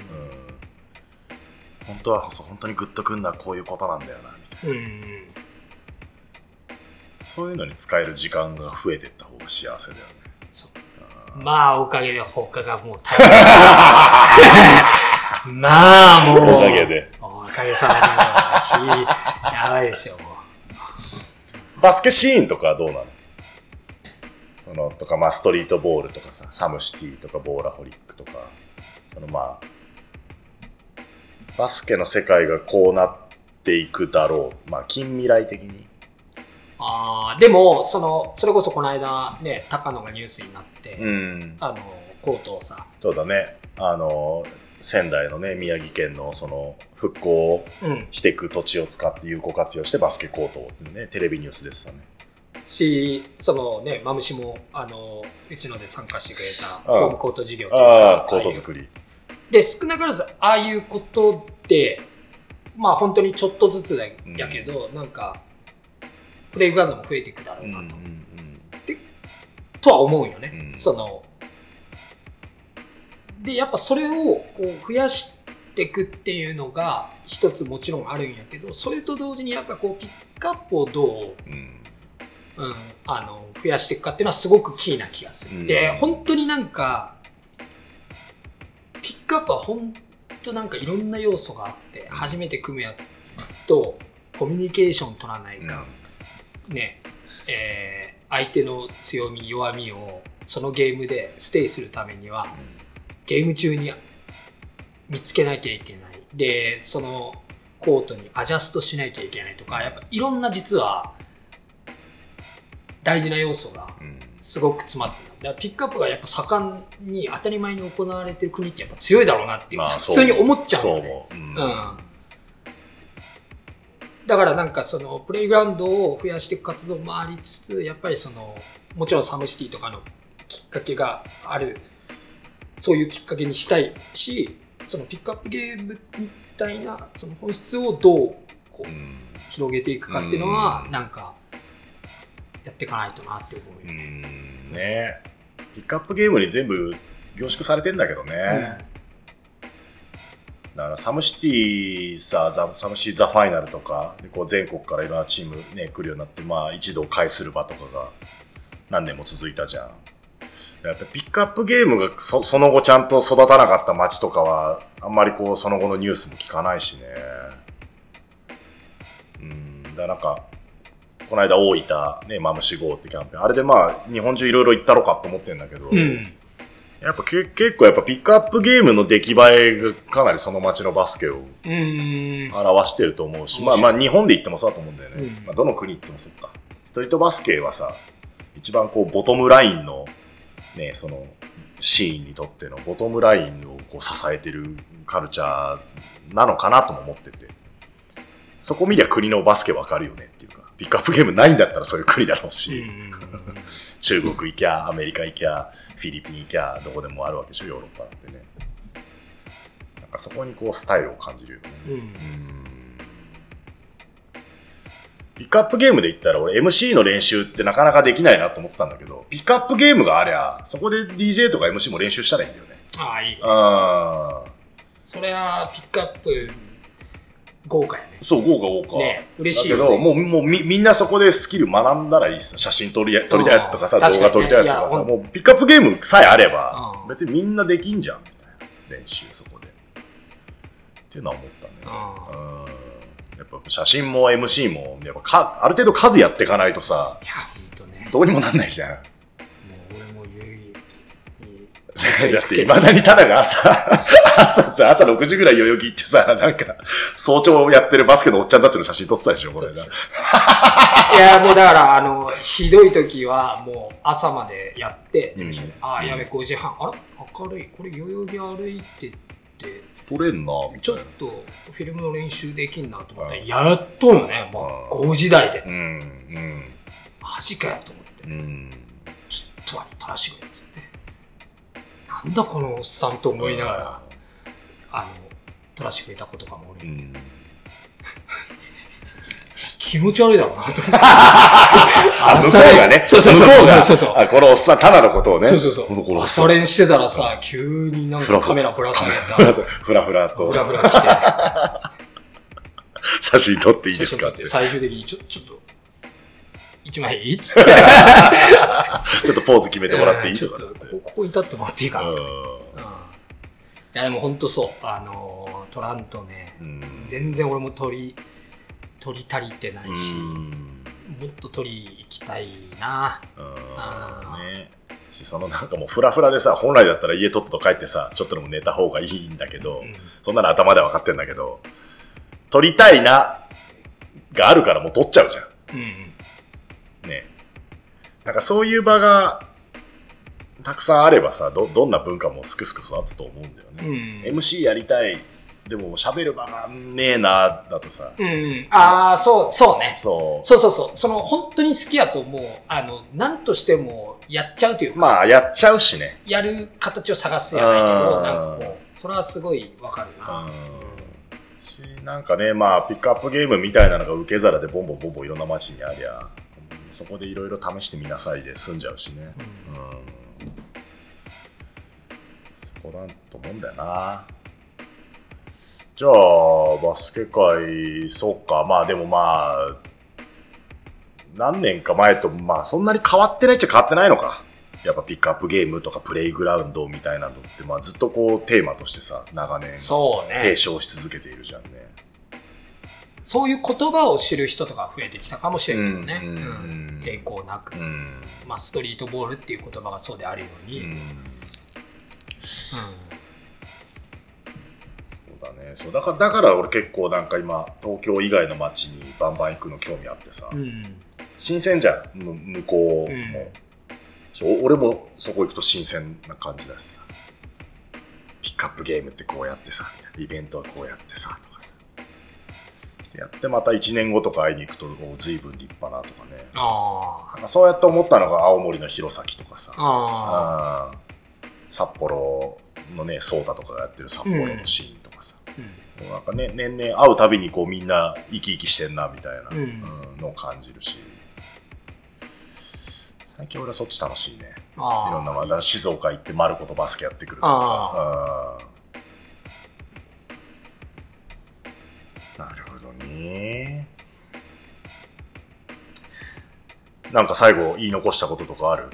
本当はそう本当にグッとくんのはこういうことなんだよなみたいなうん。そういうのに使える時間が増えていった方が幸せだよねそう。まあ、おかげで他がもう大変。まあ、もう。おかげで。おかげさまでやばいですよ、もバスケシーンとかはどうなの？そのとかまあストリートボールとかさサムシティとかボーラホリックとかそのまあバスケの世界がこうなっていくだろう。まあ近未来的に。う。ああ、でも、その、それこそこの間ね、高野がニュースになって、ん。あの、コートをさ、そうだね。あの仙台のね宮城県のその復興うん、していく土地を使って有効活用してバスケコートをねテレビニュースでしたねし、そのね、マムシも、あの、うちので参加してくれた、うんホームコート事業とか。ああコート作り。で、少なからず、ああいうことで、まあ本当にちょっとずつだやけど、なんか、プレイグラウンドも増えていくだろうなと。とは思うよね。うん。その、で、やっぱそれをこう増やしていくっていうのが一つもちろんあるんやけど、それと同時にやっぱこうピックアップをどう、うんうん、あの、増やしていくかっていうのはすごくキーな気がする。うん。で、本当になんか、ピックアップは本当なんかいろんな要素があって、初めて組むやつとコミュニケーション取らないか。ん、ね、えー相手の強み、弱みをそのゲームでステイするためには、ゲーム中に見つけなきゃいけない。で、そのコートにアジャストしなきゃいけないとか、やっぱいろんな実は大事な要素がうん。すごく詰まってる。だからピックアップがやっぱ盛んに当たり前に行われてる国ってやっぱ強いだろうなっていう、まあ普通に思っちゃうそうよね。思う、うん。うん。だからなんかそのプレイグラウンドを増やしていく活動もありつつ、やっぱりその、もちろんサムシティとかのきっかけがある、そういうきっかけにしたいし、そのピックアップゲームみたいな、その本質をどうこううん。広げていくかっていうのはう、ん。なんか、やっていかないとなって思うね。ん。ねピックアップゲームに全部凝縮されてんだけどね、だからサムシティさザサムシザファイナルとかでこう全国からいろんなチーム、ね、来るようになって、まあ、一度会する場とかが何年も続いたじゃん。やっぱピックアップゲームがそその後ちゃんと育たなかった街とかはあんまりこうその後のニュースも聞かないしね。うん。だからなんかこの間大分、ね、マムシ号ってキャンペーン。あれでまあ、日本中いろいろ行ったろかと思ってんだけど、うん。やっぱけ結構やっぱピックアップゲームの出来栄えがかなりその街のバスケをうん。表してると思うし、まあまあ日本で言ってもそうだと思うんだよね。うんまあどの国行ってもそうか。ストリートバスケはさ、一番こうボトムラインの、ね、そのシーンにとってのボトムラインをこう支えてるカルチャーなのかなとも思ってて。そこ見りゃ国のバスケわかるよねピックアップゲームないんだったらそういう国だろうし、中国行きゃ、アメリカ行きゃ、フィリピン行きゃ、どこでもあるわけでしょ、ヨーロッパなんてね。なんかそこにこうスタイルを感じるよね。うんピックアップゲームで言ったら俺 MC の練習ってなかなかできないなと思ってたんだけど、ピックアップゲームがありゃ、そこで DJ とか MC も練習したらいいんだよね。ああ、いい。あそれはピックアップ豪華やね。そう、豪華豪華。ね嬉しいよねだけど、もう、もうみ、みんなそこでスキル学んだらいいっす。写真撮りや、撮りたいやつとかさ、動画撮りたいやつとかさ、もうピックアップゲームさえあればう、ん別にみんなできんじゃん、みたいな。練習そこで。っていうのは思ったね。あうん。やっぱ写真も MC も、やっぱか、ある程度数やっていかないとさ、いや、ほんとね。どうにもなんないじゃん。だって、未だにただが朝、朝、朝6時ぐらい代々木行ってさ、なんか、早朝やってるバスケのおっちゃんたちの写真撮ってたでしょ、これな。いや、もうだから、あの、ひどい時は、もう朝までやって、うんああ、やべ、5時半。あら明るい？これ、代々木歩いてって、撮れんな、みちょたいな。っとフィルムの練習できんなと思ったら、やっとよね、もう5時台で。うん、うん、マジかよと思って。うん。ちょっとあれ、撮らしてくれっつって。なんだこのおっさんと思いながら、あの、撮らしてくれた子とかも俺、うん。気持ち悪いだろうなと思って。あ、向こうがね、そうそうそう。向こうが、そうそう。あ、このおっさん、タナのことをね。そうそうそう。朝練してたらさ、急になんかカメラぶら下げた。ふらふらとふらふら来て。写真撮っていいですかって。ち最終的に、ちょ、ちょっと、一枚いいっつって。ょっとポーズ決めてもらっていい？ととかつって。ここ、に立ってもらっていいかな。うんいうや、でも本当そう。あのー、撮らんとね、ん。全然俺も撮り、撮り足りてないし、うん。もっと撮り行きたいな。うん。ね。し、そのなんかもうフラフラでさ、本来だったら家とっとと帰ってさ、ちょっとでも寝た方がいいんだけど、んそんなの頭では分かってんだけど、撮りたいな、があるからもう撮っちゃうじゃん。うん。ね。なんかそういう場が、たくさんあればさ、ど、どんな文化もすくすく育つと思うんだようね。ん。MC やりたい。でも喋る場がねえな、だとさ。うん。ああ、そう、そうね。そう。そうそうそう。その、本当に好きやともう、あの、何としてもやっちゃうというか、まあ、やっちゃうしね。やる形を探すやないけど、うんなんかこう、それはすごいわかるな。うん。し、なんかね、まあ、ピックアップゲームみたいなのが受け皿でボンボンボンボンいろんな街にありゃ、うんそこでいろいろ試してみなさいで済んじゃうしね。うん。そこだと思うんだよな。じゃあ、バスケ界、そうか。まあでもまあ、何年か前と、まあそんなに変わってないっちゃ変わってないのか。やっぱピックアップゲームとかプレイグラウンドみたいなのって、まあずっとこうテーマとしてさ、長年提。唱し続けているじゃんね。そういう言葉を知る人とか増えてきたかもしれんけどね。うんうん抵抗なく、うん。まあ、ストリートボールっていう言葉がそうであるように。うんうん。そうだね。そう、だから、だから俺結構なんか今、東京以外の街にバンバン行くの興味あってさ、うん。新鮮じゃん、む向こうも。俺もそこ行くと新鮮な感じだしさ。ピックアップゲームってこうやってさ、みたいなイベントはこうやってさ、とかさ。やってまた1年後とか会いに行くと、お随分立派なとかね。あかそうやって思ったのが青森の弘前とかさ。あ。札幌のね、ソーダとかがやってる札幌のシーンとかさ。うんもうなんかね、年々会うたびにこうみんな生き生きしてんなみたいな、うんうんのを感じるし。最近俺はそっち楽しいね。ああ。いろんな、まだ静岡行ってマルコとバスケやってくるからさ。どね。なんか最後言い残したこととかある？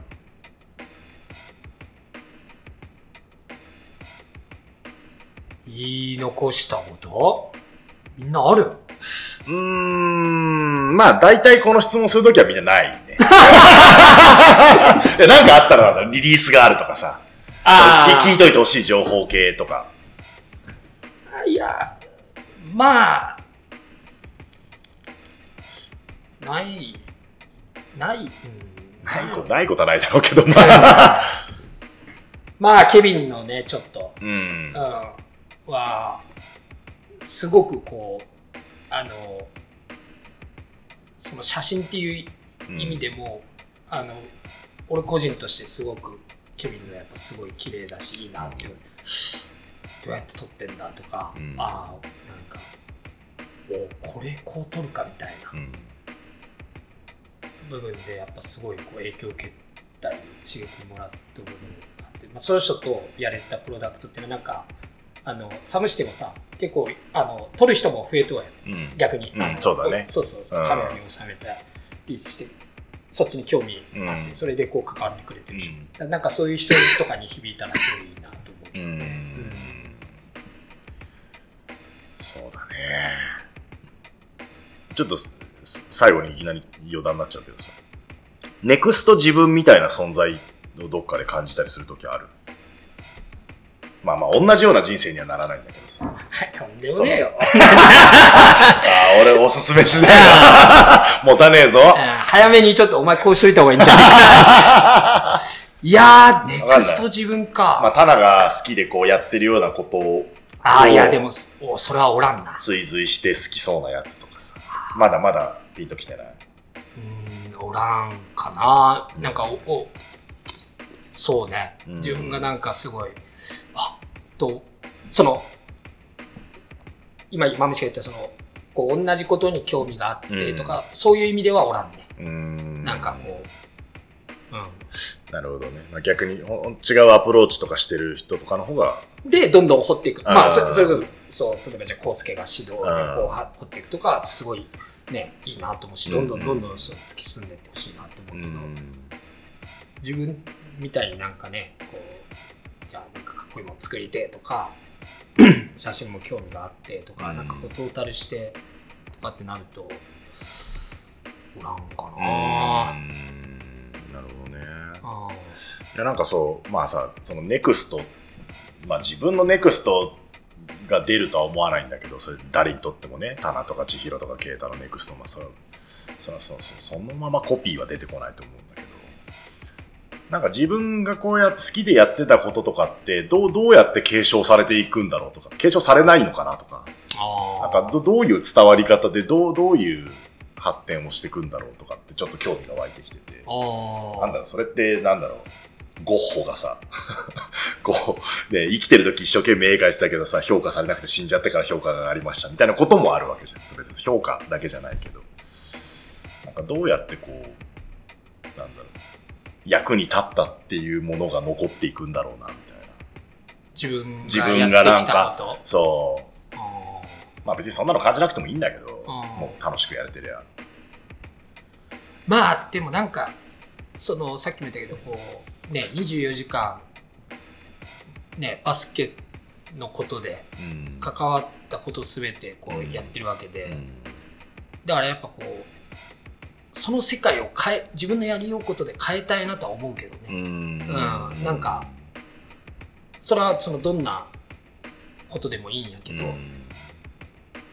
言い残したこと？みんなある？うーん、まあ大体この質問するときはみんなないね。なんかあったらリリースがあるとかさ。聞いといてほしい情報系とか。あ。いや、まあ、ない、ない、うん、ないことないことはないだろうけど、まあ。まあ、ケビンのね、ちょっと、うん。うん、。は、すごくこう、あの、その写真っていう意味でも、あの、俺個人としてすごくケビンのやっぱすごい綺麗だしいいなっていう、どうやって撮ってんだとか、うん。ああなんかおこれこう撮るかみたいな。うん部分でやっぱすごいこう影響を受けたり刺激もらった部分があって、まあ、その人とやれたプロダクトっていうのはなんかあのサムシティもさ結構あの撮る人も増えとはよ。うん。逆に、うんそうだね。そうそうそう。うん。カメラに収めたりしてそっちに興味あって、うん。それでこう関わってくれてるし、うん。なんかそういう人とかに響いたらすごいいいなと思う。けうん。そうだね。ちょっとす最後にいきなり余談になっちゃうけどさ。ネクスト自分みたいな存在をどっかで感じたりするときある。まあまあ同じような人生にはならないんだけどさ。はいとんでもねえよ。ああ俺おすすめしねえな 持たねえぞ。うん早めにちょっとお前こうしといた方がいいんじゃない？か いやーネクスト自分か。まあタナが好きでこうやってるようなことをああいやでもおそれはおらんな。追随して好きそうなやつとか。さまだまだピンときてない。うーんおらんかな。なんかおおそうね。うん。自分がなんかすごいあとその今今虫が言ったそのこう同じことに興味があってとか、そういう意味ではおらんね。うーん。なんかこう、なるほどね。まあ、逆に違うアプローチとかしてる人とかの方が、うん、でどんどん掘っていく。まあそそれこそそう例えばじゃあ康介が指導でこう掘っていくとかすごいねいいなと思うしどんどんどんどんそう突き進んでいってほしいなと思うけど、自分みたいになんかねこうじゃあなんかかっこいいもの作りてえとか 写真も興味があってとか、うん。なんかこうトータルしてとかってなるとおらんかな、んなるほどね。あいや、なんかそう、まあさ、そのネクスト、まあ自分のネクストが出るとは思わないんだけど、それ誰にとってもね、タナとか千尋とかケイタのネクスト、まあそれそそそそのままコピーは出てこないと思うんだけど、なんか自分がこうやって好きでやってたこととかって、どう、どうやって継承されていくんだろうとか、継承されないのかなとか、あなんかどどういう伝わり方でどうどういう発展をしていくんだろうとかってちょっと興味が湧いてきてて。あなんだろうそれってなんだろうゴッホがさ こう、ね、生きてる時一生懸命絵描いてたけどさ評価されなくて死んじゃってから評価が上がりましたみたいなこともあるわけじゃん。別に評価だけじゃないけど。なんかどうやってこうなんだろう。役に立ったっていうものが残っていくんだろうなみたいな。自分自が分がなんかそう。あまあ別にそんなの感じなくてもいいんだけど、うんもう楽しくやれてりゃ。ーまあでもなんかそのさっきも言ったけどこうね24時間ねバスケのことでうん。関わったことすべてこうやってるわけで、うん。だからやっぱこうその世界を変え自分のやりようことで変えたいなとは思うけどね、うん。うん。なんかそれはそのどんなことでもいいんやけど、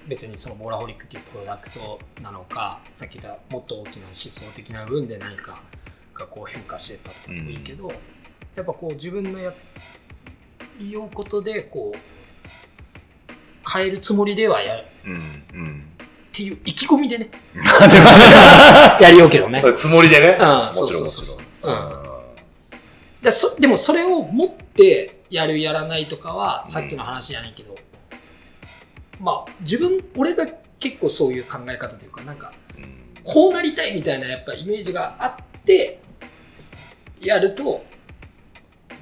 別にそのボラホリックっていうプロダクトなのかさっき言ったもっと大きな思想的な部分で何かがこう変化してったとかでもいいけど、やっぱこう自分のやりようことでこう変えるつもりではやっうんうん。ていう意気込みでね。やりようけどね。それつもりでね。うんもそうちろんもちそうそう。ろん。うん。だそでもそれを持ってやるやらないとかはさっきの話じゃないけど、まあ自分俺が結構そういう考え方というかなんかうん。こうなりたいみたいなやっぱイメージがあってやると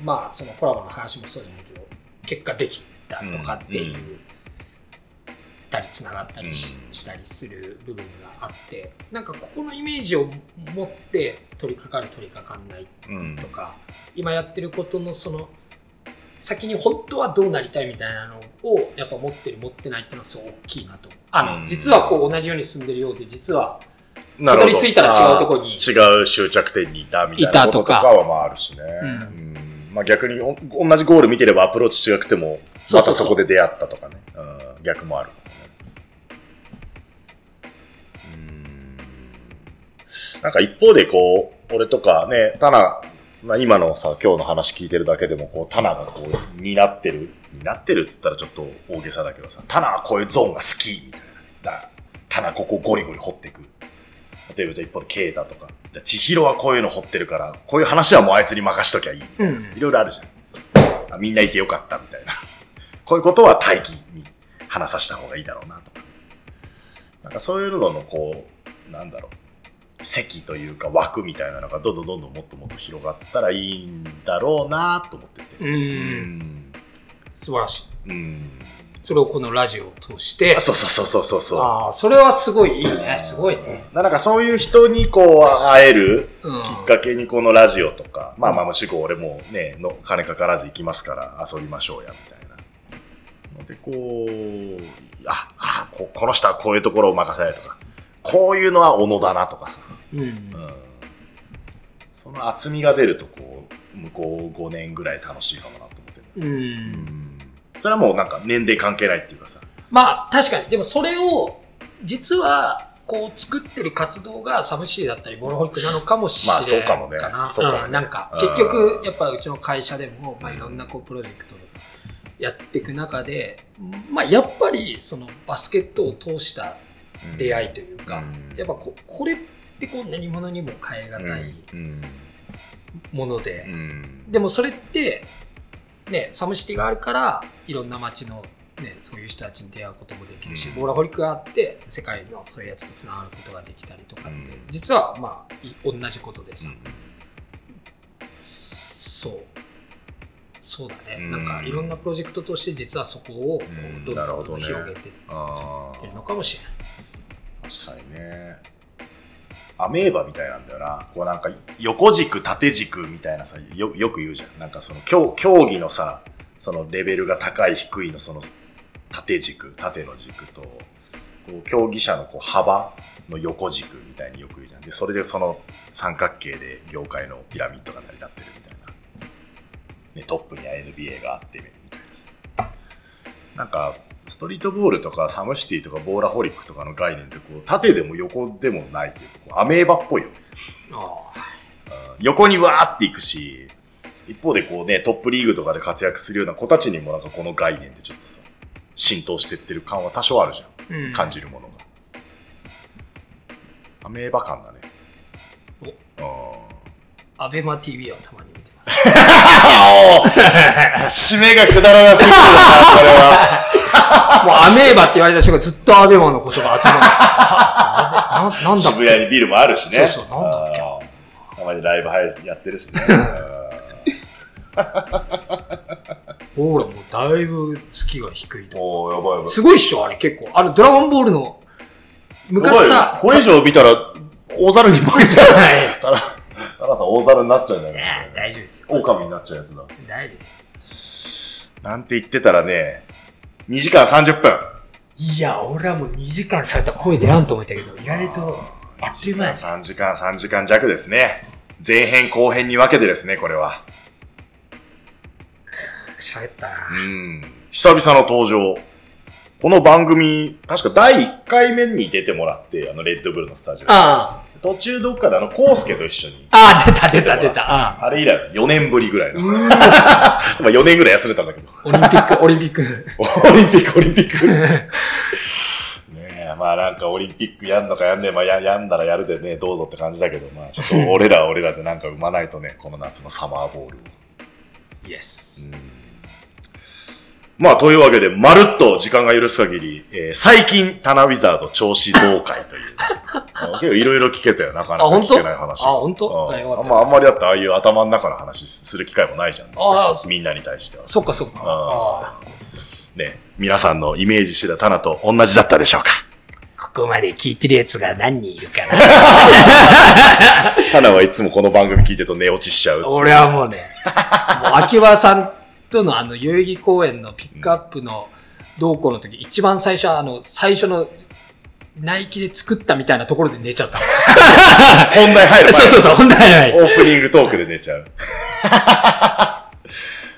まあそのコラボの話もそうじゃないけど結果できたとかっていう、うんたりつながったりし,、たりする部分があってなんかここのイメージを持って取り掛かる取り掛かんないうん。とか、今やってることのその先に本当はどうなりたいみたいなのをやっぱ持ってる持ってないっていうのはすごい大きいなと。あの、うん。実はこう同じように住んでるようで実はたどり着いたら違うとこに。違う終着点にいたみたいなこととか。はまああるしね。うん。うん。まあ逆にお同じゴール見てればアプローチ違くても、またそこで出会ったとかね。うん。逆もあるなんか一方でこう、俺とかね、タナ、まあ今のさ、今日の話聞いてるだけでも、こう、タナがこう、担ってる、担ってるっつったらちょっと大げさだけどさ、タナはこういうゾーンが好きみたいな。だタナここゴリゴリ掘っていく。例えばじゃあ一方でケイタとか、じゃあ千尋はこういうの掘ってるから、こういう話はもうあいつに任しときゃいいみたい。いろいろあるじゃんあ。みんないてよかったみたいな。こういうことは大気に話させた方がいいだろうなとか。なんかそういうののこう、なんだろう。席というか枠みたいなのがどんどんどんどんもっともっと広がったらいいんだろうなと思ってて。う。うんん。素晴らしい。うん。それをこのラジオを通してあ、そうそうそうそうそう。ああ、それはすごいいいね。すごいね。なんかそういう人にこう会えるうんきっかけにこのラジオとか、まあまあもしこう俺もね、の金かからず行きますから遊びましょうや、みたいな。のでこう、あ、あここの人はこういうところを任せないとか、こういうのは小野だなとかさ。うんう。ん。その厚みが出るとこう、向こう5年ぐらい楽しいかもなと思ってる。う。うんん。それはもうなんか年齢関係ないっていうかさ。まあ、確かに。でもそれを、実は、こう作ってる活動がサムシーだったり、ボロホリックなのかもしれないまあそうかもねなそうかもねんなんか、うん結局、やっぱうちの会社でも、まあいろんなこうプロジェクトやっていく中で、まあやっぱりそのバスケットを通した出会いというか、うんやっぱここれってこう何者にも変え難いうん。もので、うん。でもそれって、ね、サムシティがあるから、いろんな街の、ね、そういう人たちに出会うこともできるし、うんボーラホリックがあって、世界のそういうやつと繋がることができたりとかって、うん実は、まあ、い同じことでさ、うんそう。そうだね。うんなんか、いろんなプロジェクトとして、実はそこを、こうどんどん広げていあってるのかもしれない。あ、確かにね。アメーバみたいなんだよな。こうなんか、横軸、縦軸みたいなさ、よよく言うじゃん。なんかその競、技のさ、そのレベルが高い低いのその、縦軸、縦の軸と、こう、競技者のこう幅の横軸みたいによく言うじゃん。で、それでその三角形で業界のピラミッドが成り立ってるみたいな。ね、トップには NBA があってみたいなさ。なんか、ストリートボールとかサムシティとかボーラホリックとかの概念ってこう縦でも横でもないっていうかこうアメーバっぽいよね。横にわーっていくし、一方でこうね、トップリーグとかで活躍するような子たちにもなんかこの概念ってちょっとさ、浸透してってる感は多少あるじゃん。うん感じるものが。アメーバ感だね。うん。あ、アベマ TV はたま。締めがくだらなすぎるな、これは。もうアメーバって言われた人がずっとアベマのことが頭に。あななんだっ渋谷にビルもあるしね。そうそうなんだっけ？たまにライブ配信やってるしね。ほら、もうだいぶ月が低いと。おー、やばいやばい。すごいっしょ、あれ結構。あの、ドラゴンボールの、昔さ、これ以上見たら、大猿に負けちゃう。はいタラ、タラさん大猿になっちゃうんだよい？やね。大丈夫ですよ。狼になっちゃうやつだ。大丈夫。なんて言ってたらね、2時間30分。いや、俺はもう2時間喋ったら声出らんと思ったけど、意外と、あっという間やね3時間、3時間弱ですね。前編後編に分けてですね、これは。喋ったなうん。久々の登場。この番組、確か第1回目に出てもらって、あの、レッドブルのスタジオ。あ途中どっかであの、コウスケと一緒に。あ、ああ、出た出た出た。あれ以来、4年ぶりぐらいの。まあ4年ぐらい休んでたんだけど。オリンピック、オリンピック。オリンピック、オリンピック。ねえ、まあなんかオリンピックやんのかやんねえ、まあややんだらやるでね、どうぞって感じだけど、まあちょっと俺らは俺らでなんか生まないとね、この夏のサマーボールを。イエス。まあというわけで、まるっと時間が許す限り、えー最近、タナウィザード調子同会という、あ 結構いろいろ聞けたよ、なかなか聞けない話。あ本当？うんあまあんまりだってああいう頭の中の話する機会もないじゃん。ああみんなに対しては。そっかそっか。あああね、皆さんのイメージしてたタナと同じだったでしょうかここまで聞いてるやつが何人いるかな。タナはいつもこの番組聞いてると寝落ちしちゃう。俺はもうね、もう秋葉さんとのあの、代々木公園のピックアップの同行の時、一番最初はあの、最初の、ナイキで作ったみたいなところで寝ちゃった。本題入る前 そうそうそう、本題ない。オープニングトークで寝ちゃう。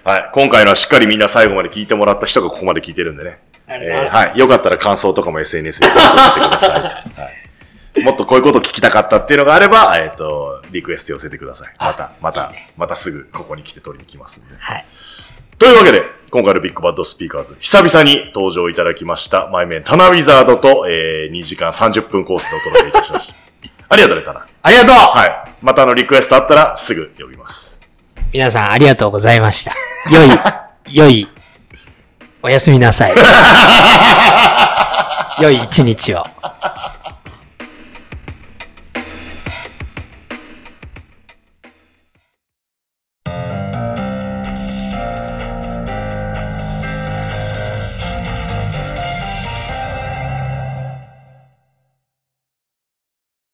はい。今回のはしっかりみんな最後まで聞いてもらった人がここまで聞いてるんでね。ありえーがとうございます。はい。よかったら感想とかも SNS で投稿してくださいと。はい。もっとこういうこと聞きたかったっていうのがあれば、えっ、と、リクエスト寄せてください。また、また、またすぐここに来て取りに来ますんで。はい。というわけで、今回のビッグバッドスピーカーズ、久々に登場いただきました、マイメン、タナウィザードと、えー、2時間30分コースでお届けいたしました。ありがとう、レタナ。ありがとうはい。またあの、リクエストあったらすぐ呼びます。皆さんありがとうございました。良い、良い、おやすみなさい。良い一日を。